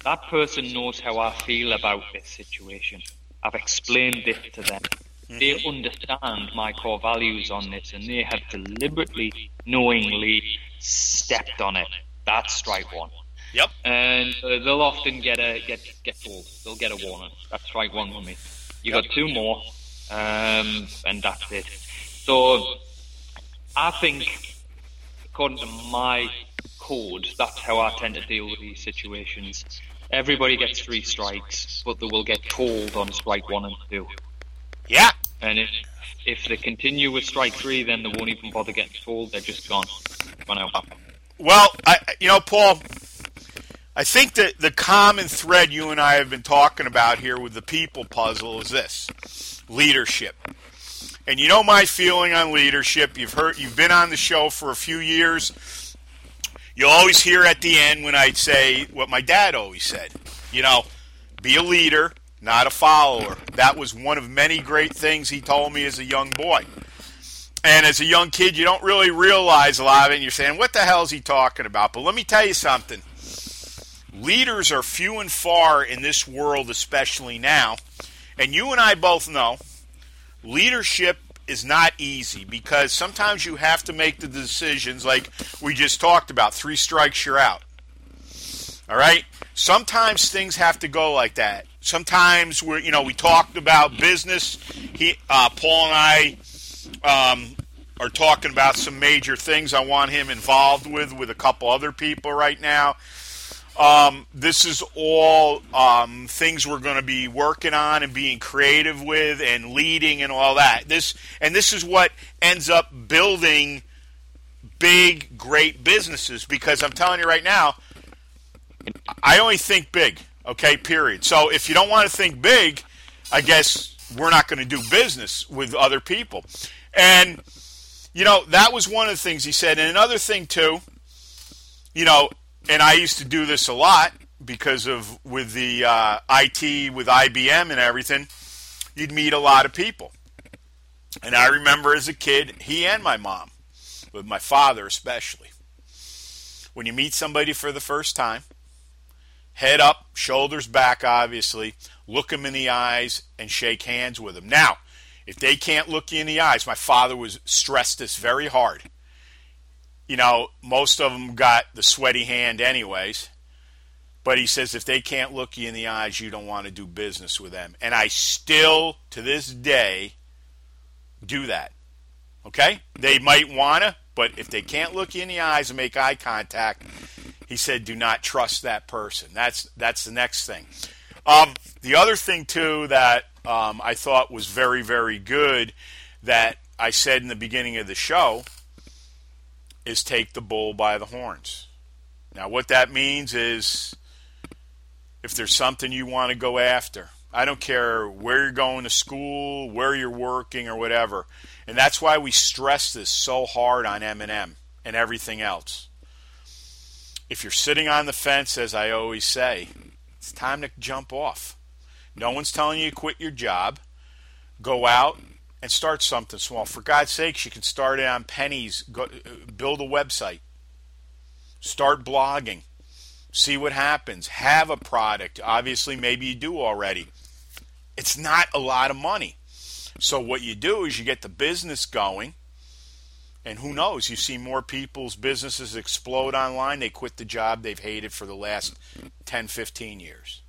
S2: that person knows how I feel about this situation. I've explained this to them. Mm-hmm. They understand my core values on this, and they have deliberately, knowingly stepped on it. That's strike one.
S1: Yep.
S2: And uh, they'll often get a get get told. They'll get a warning. That's strike one for me. You got two more, um, and that's it. So I think, according to my code, that's how I tend to deal with these situations. Everybody gets three strikes, but they will get told on strike one and two.
S1: Yeah.
S2: And if if they continue with strike three, then they won't even bother getting told. They're just gone. Out.
S1: Well, I, you know, Paul, I think that the common thread you and I have been talking about here with the people puzzle is this leadership. And you know my feeling on leadership. You've heard, you've been on the show for a few years. You'll always hear at the end when I say what my dad always said. You know, be a leader, not a follower. That was one of many great things he told me as a young boy. And as a young kid, you don't really realize a lot of it, and you're saying, what the hell is he talking about? But let me tell you something. Leaders are few and far in this world, especially now. And you and I both know leadership is not easy because sometimes you have to make the decisions like we just talked about. Three strikes, you're out. All right? Sometimes things have to go like that. Sometimes we're, you know, we talked about business. He, uh, Paul and I um, are talking about some major things I want him involved with, with a couple other people right now. Um, this is all um, things we're going to be working on and being creative with and leading and all that. This and this is what ends up building big, great businesses. Because I'm telling you right now, I only think big. Okay, period. So if you don't want to think big, I guess we're not going to do business with other people. And you know that was one of the things he said. And another thing too, you know, and I used to do this a lot because of with the uh, IT with IBM and everything. You'd meet a lot of people, and I remember as a kid, he and my mom, with my father especially, when you meet somebody for the first time, head up, shoulders back, obviously, look them in the eyes and shake hands with them. Now, if they can't look you in the eyes, my father was stressed this very hard you know, most of them got the sweaty hand anyways. But he says if they can't look you in the eyes, you don't want to do business with them. And I still, to this day, do that. Okay? They might want to, but if they can't look you in the eyes and make eye contact, he said, do not trust that person. That's that's the next thing. Um, the other thing too that um, I thought was very very good that I said in the beginning of the show is take the bull by the horns. Now, what that means is if there's something you want to go after, I don't care where you're going to school, where you're working, or whatever. And that's why we stress this so hard on M&M and everything else. If you're sitting on the fence, as I always say, it's time to jump off. No one's telling you to quit your job. Go out, and start something small. For God's sakes, you can start it on pennies. Go, build a website. Start blogging. See what happens. Have a product. Obviously, maybe you do already. It's not a lot of money. So, what you do is you get the business going. And who knows? You see more people's businesses explode online. They quit the job they've hated for the last 10, 15 years.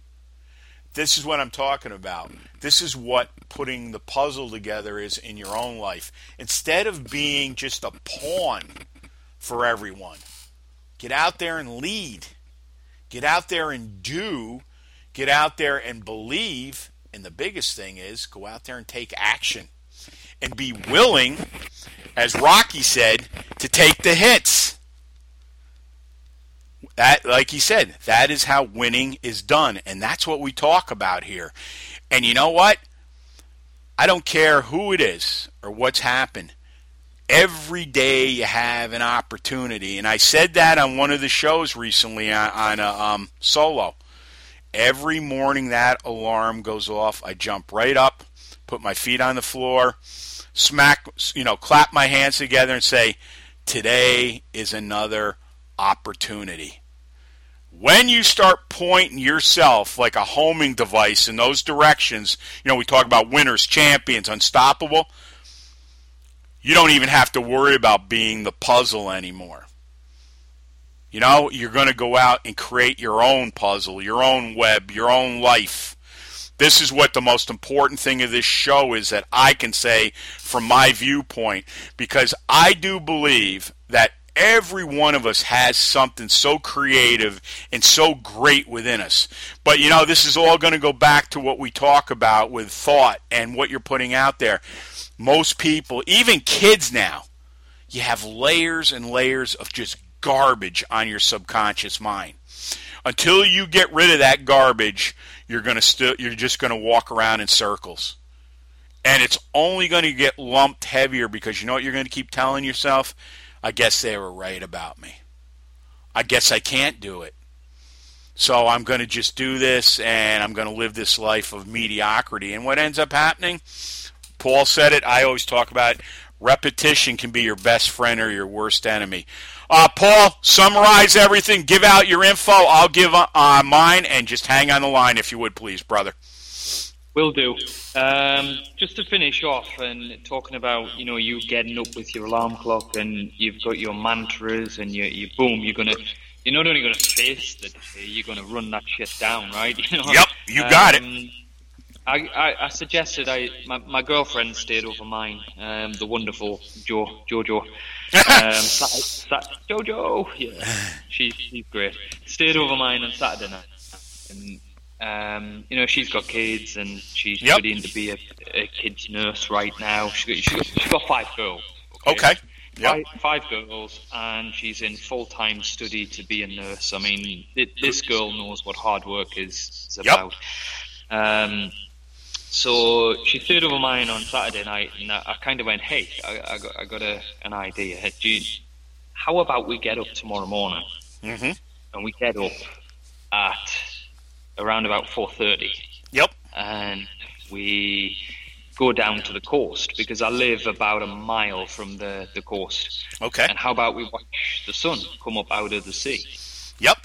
S1: This is what I'm talking about. This is what putting the puzzle together is in your own life. Instead of being just a pawn for everyone, get out there and lead. Get out there and do. Get out there and believe. And the biggest thing is go out there and take action. And be willing, as Rocky said, to take the hits. That, like he said, that is how winning is done. And that's what we talk about here. And you know what? I don't care who it is or what's happened. Every day you have an opportunity. And I said that on one of the shows recently on, on a um, solo. Every morning that alarm goes off, I jump right up, put my feet on the floor, smack, you know, clap my hands together and say, Today is another opportunity. When you start pointing yourself like a homing device in those directions, you know, we talk about winners, champions, unstoppable, you don't even have to worry about being the puzzle anymore. You know, you're going to go out and create your own puzzle, your own web, your own life. This is what the most important thing of this show is that I can say from my viewpoint because I do believe that every one of us has something so creative and so great within us. But you know, this is all going to go back to what we talk about with thought and what you're putting out there. Most people, even kids now, you have layers and layers of just garbage on your subconscious mind. Until you get rid of that garbage, you're going to still you're just going to walk around in circles. And it's only going to get lumped heavier because you know what you're going to keep telling yourself? I guess they were right about me. I guess I can't do it. So I'm going to just do this and I'm going to live this life of mediocrity. And what ends up happening? Paul said it. I always talk about it. Repetition can be your best friend or your worst enemy. Uh, Paul, summarize everything. Give out your info. I'll give uh, mine and just hang on the line if you would, please, brother.
S2: Will do. Um, just to finish off and talking about, you know, you getting up with your alarm clock and you've got your mantras and you, you boom, you're gonna, you're not only gonna face the day, you're gonna run that shit down, right? You know?
S1: Yep, you got
S2: um, it. I, I, I, suggested I my, my girlfriend stayed over mine, um, the wonderful Jo Jojo. Um, Sat, Sat, Jojo, yeah, she, she's great. Stayed over mine on Saturday night, and um, you know, she's got kids and she's yep. studying to be a, a kid's nurse right now. She, she, she's got five girls.
S1: Okay. okay.
S2: Yep. Five, five, girls, and she's in full time study to be a nurse. I mean, it, this girl knows what hard work is, is about. Yep. Um, so she stayed over mine on Saturday night, and I, I kind of went, "Hey, I, I, got, I got a, an idea. You, how about we get up tomorrow morning,
S1: mm-hmm.
S2: and we get up at around about 4.30.
S1: Yep.
S2: And we go down to the coast because I live about a mile from the, the coast.
S1: Okay.
S2: And how about we watch the sun come up out of the sea?
S1: Yep.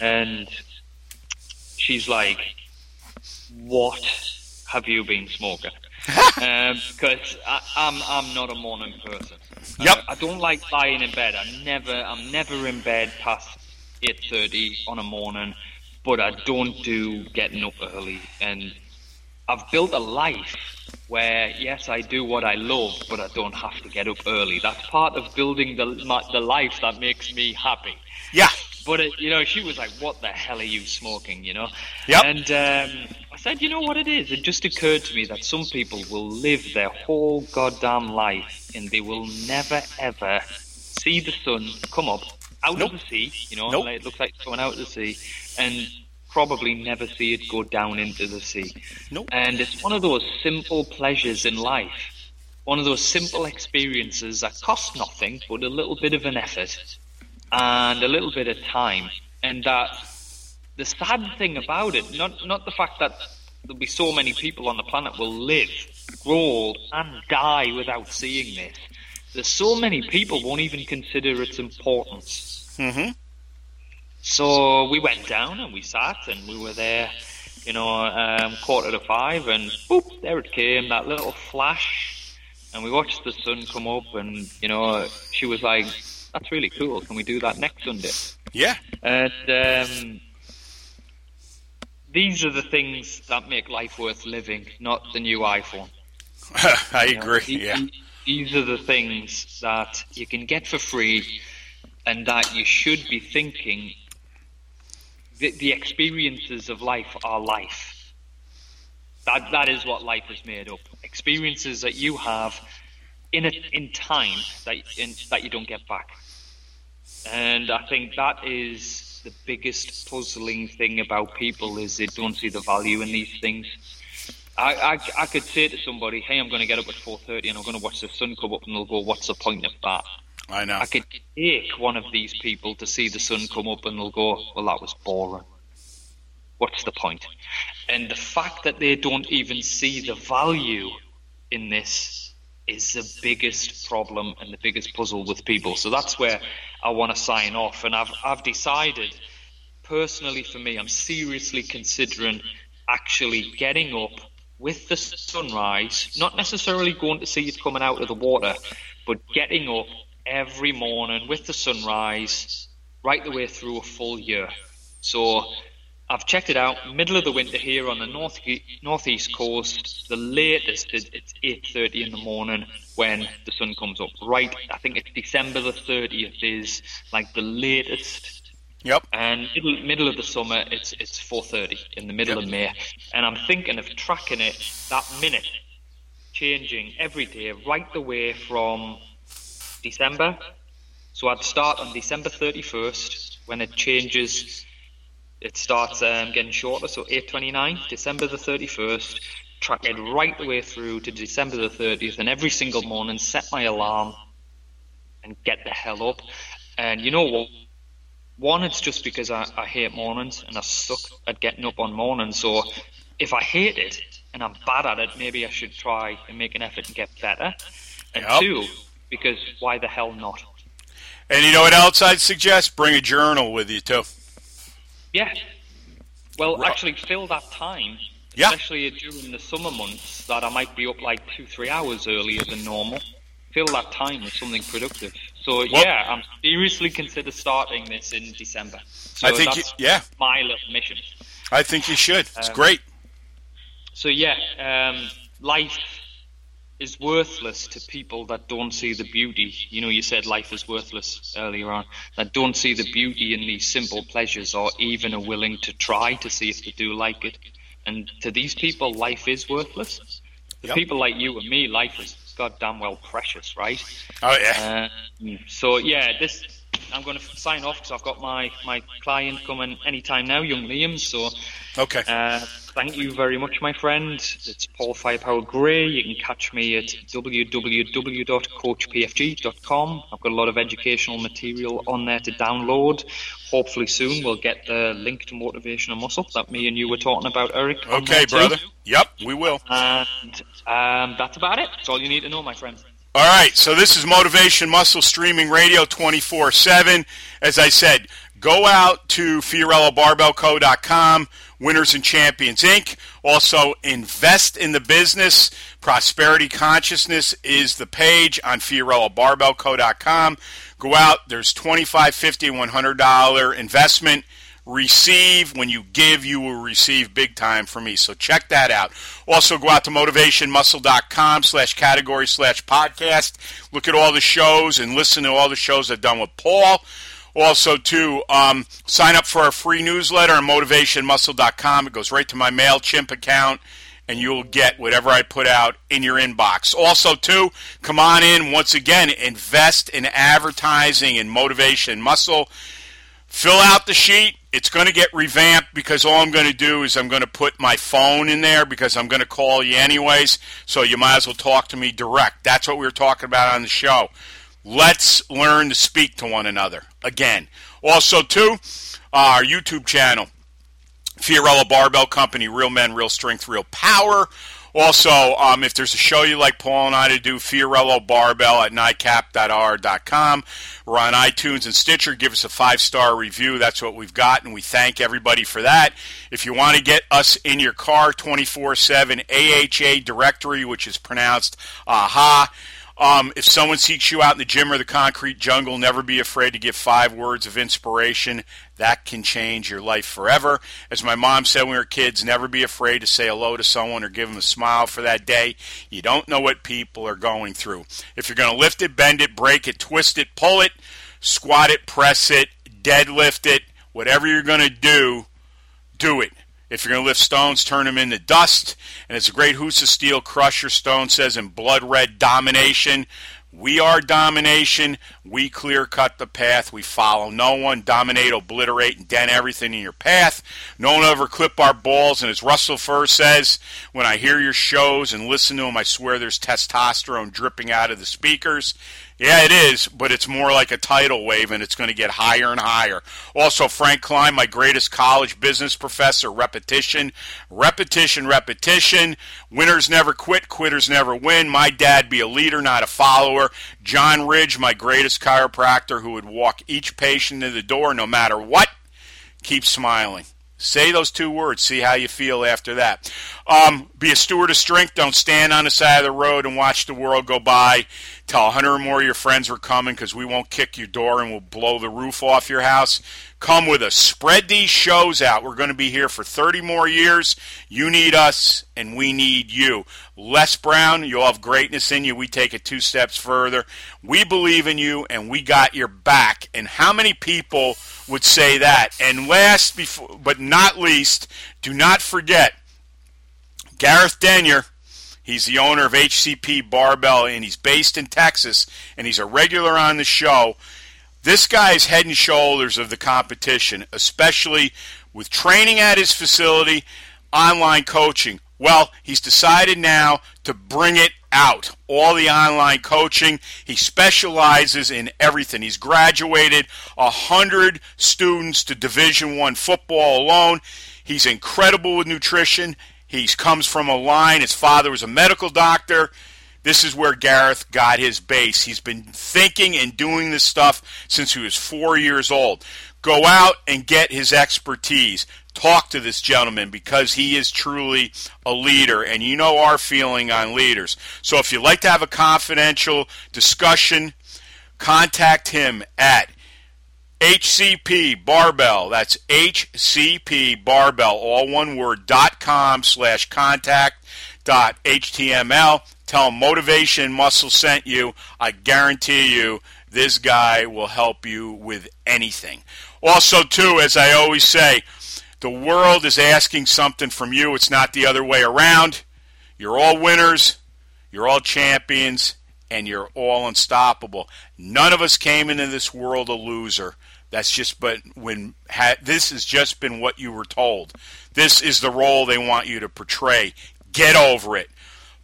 S2: And she's like, what have you been smoking? Because um, I'm I'm not a morning person.
S1: Yep.
S2: I, I don't like lying in bed. I never I'm never in bed past eight thirty on a morning but I don't do getting up early. And I've built a life where, yes, I do what I love, but I don't have to get up early. That's part of building the my, the life that makes me happy.
S1: Yeah.
S2: But it, you know, she was like, "What the hell are you smoking?" You know.
S1: Yep.
S2: And um, I said, "You know what it is? It just occurred to me that some people will live their whole goddamn life and they will never ever see the sun come up out nope. of the sea. You know,
S1: nope.
S2: it looks like it's coming out of the sea, and probably never see it go down into the sea.
S1: Nope.
S2: And it's one of those simple pleasures in life, one of those simple experiences that cost nothing but a little bit of an effort and a little bit of time. And that the sad thing about it, not not the fact that there'll be so many people on the planet will live, grow old, and die without seeing this. There's so many people won't even consider its importance.
S1: Mm-hmm.
S2: So we went down and we sat and we were there, you know, um, quarter to five and boop, there it came, that little flash. And we watched the sun come up and, you know, she was like, that's really cool. Can we do that next Sunday?
S1: Yeah.
S2: And um, these are the things that make life worth living, not the new iPhone.
S1: I you agree. Know, yeah.
S2: These are the things that you can get for free and that you should be thinking the, the experiences of life are life. That that is what life is made up. Experiences that you have in a, in time that in, that you don't get back. And I think that is the biggest puzzling thing about people is they don't see the value in these things. I, I, I could say to somebody, "Hey, I'm going to get up at 4:30 and I'm going to watch the sun come up," and they'll go, "What's the point of that?"
S1: I know.
S2: I could take one of these people to see the sun come up and they'll go, well, that was boring. What's the point? And the fact that they don't even see the value in this is the biggest problem and the biggest puzzle with people. So that's where I want to sign off. And I've, I've decided, personally for me, I'm seriously considering actually getting up with the sunrise, not necessarily going to see it coming out of the water, but getting up every morning with the sunrise, right the way through a full year. So I've checked it out. Middle of the winter here on the north northeast coast. The latest is it's eight thirty in the morning when the sun comes up. Right, I think it's December the thirtieth is like the latest.
S1: Yep.
S2: And middle, middle of the summer, it's it's four thirty in the middle yep. of May, and I'm thinking of tracking it that minute, changing every day, right the way from December. So I'd start on December 31st when it changes. It starts um, getting shorter, so 8:29, December the 31st. Track it right the way through to December the 30th, and every single morning set my alarm and get the hell up. And you know what? One, it's just because I, I hate mornings and I suck at getting up on mornings. So if I hate it and I'm bad at it, maybe I should try and make an effort and get better. And yep. two, because why the hell not?
S1: And you know what else I'd suggest? Bring a journal with you too.
S2: Yeah. Well, right. actually, fill that time
S1: Yeah.
S2: especially during the summer months, that I might be up like two, three hours earlier than normal. Fill that time with something productive. So yeah, I'm seriously consider starting this in December. So
S1: I think, you, yeah,
S2: my little mission.
S1: I think you should. It's
S2: Um,
S1: great.
S2: So yeah, um, life is worthless to people that don't see the beauty. You know, you said life is worthless earlier on. That don't see the beauty in these simple pleasures, or even are willing to try to see if they do like it. And to these people, life is worthless. To
S1: Yep.
S2: people like you and me, life is goddamn well precious, right?
S1: Oh yeah.
S2: Um, so yeah, this I'm going to sign off because I've got my my client coming anytime now, young Liam. So
S1: Okay.
S2: uh, thank you very much, my friend. It's Paul Firepower Gray. You can catch me at www.coachpfg.com. I've got a lot of educational material on there to download. Hopefully soon we'll get the link to motivational muscle that me and you were talking about, Eric.
S1: Okay,
S2: there too.
S1: brother. Yep, we will.
S2: And um, that's about it. That's all you need to know, my friend.
S1: All right, so this is Motivation Muscle Streaming Radio 24 7. As I said, go out to FiorilloBarbellCo.com, Winners and Champions Inc. Also, invest in the business. Prosperity Consciousness is the page on FiorilloBarbellCo.com. Go out, there's $25, $50, $100 investment. Receive. When you give you will receive big time from me. So check that out. Also go out to motivationmuscle.com slash category slash podcast. Look at all the shows and listen to all the shows i've done with paul also too um, sign up for our free newsletter on motivationmuscle.com it goes right to my mailchimp account and you'll get whatever I put out in your inbox. Also, too, come on in once again, invest in advertising and motivation muscle fill out the sheet. It's going to get revamped because all I'm going to do is I'm going to put my phone in there because I'm going to call you anyways. So you might as well talk to me direct. That's what we were talking about on the show. Let's learn to speak to one another again. Also, too, our YouTube channel, Fiorillo Barbell Company, Real Men, Real Strength, Real Power. Also, um, if there's a show you like Paul and I to do, Fiorillo Barbell at nightcap.r.com. We're on iTunes and Stitcher. Give us a five star review. That's what we've got, and we thank everybody for that. If you want to get us in your car 24 7 AHA directory, which is pronounced AHA. Um, if someone seeks you out in the gym or the concrete jungle, never be afraid to give five words of inspiration. That can change your life forever. As my mom said when we were kids, never be afraid to say hello to someone or give them a smile for that day. You don't know what people are going through. If you're going to lift it, bend it, break it, twist it, pull it, squat it, press it, deadlift it, whatever you're going to do, do it. If you're going to lift stones, turn them into dust. And it's a great Husa Steel Crusher Stone says in Blood Red Domination, we are domination. We clear cut the path. We follow no one. Dominate, obliterate, and dent everything in your path. No one ever clip our balls. And as Russell Furr says, when I hear your shows and listen to them, I swear there's testosterone dripping out of the speakers. Yeah, it is, but it's more like a tidal wave, and it's going to get higher and higher. Also, Frank Klein, my greatest college business professor, repetition, repetition, repetition. Winners never quit, quitters never win. My dad, be a leader, not a follower. John Ridge, my greatest chiropractor, who would walk each patient in the door no matter what. Keep smiling. Say those two words. See how you feel after that. Um, be a steward of strength. Don't stand on the side of the road and watch the world go by. Tell a hundred or more of your friends we're coming because we won't kick your door and we'll blow the roof off your house. Come with us. Spread these shows out. We're going to be here for 30 more years. You need us and we need you. Les Brown, you'll have greatness in you. We take it two steps further. We believe in you and we got your back. And how many people would say that? And last before, but not least, do not forget Gareth Denyer. He's the owner of HCP Barbell, and he's based in Texas, and he's a regular on the show. This guy is head and shoulders of the competition, especially with training at his facility, online coaching. Well, he's decided now to bring it out. All the online coaching. He specializes in everything. He's graduated a hundred students to Division One football alone. He's incredible with nutrition. He comes from a line. His father was a medical doctor. This is where Gareth got his base. He's been thinking and doing this stuff since he was four years old. Go out and get his expertise. talk to this gentleman because he is truly a leader, and you know our feeling on leaders. So if you'd like to have a confidential discussion, contact him at HCP Barbell. That's HCP Barbell, all one word, dot com slash contact dot HTML. Tell Motivation Muscle sent you. I guarantee you this guy will help you with anything. Also, too, as I always say, the world is asking something from you. It's not the other way around. You're all winners. You're all champions and you're all unstoppable. None of us came into this world a loser. That's just but when ha, this has just been what you were told. This is the role they want you to portray. Get over it.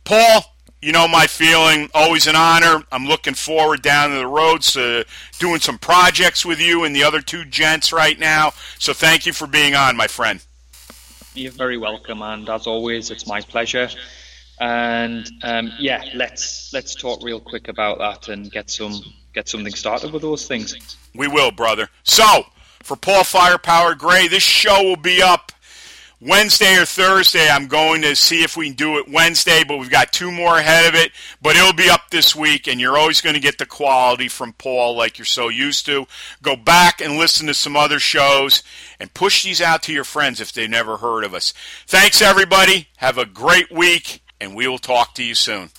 S1: Paul, you know my feeling. Always an honor. I'm looking forward down the road to doing some projects with you and the other two gents right now. So thank you for being on, my friend.
S2: You're very welcome, and as always, it's my pleasure. And um, yeah, let's let's talk real quick about that and get some get something started with those things.
S1: We will, brother. So, for Paul Firepower Gray, this show will be up Wednesday or Thursday. I'm going to see if we can do it Wednesday, but we've got two more ahead of it. But it'll be up this week, and you're always going to get the quality from Paul like you're so used to. Go back and listen to some other shows and push these out to your friends if they've never heard of us. Thanks, everybody. Have a great week, and we will talk to you soon.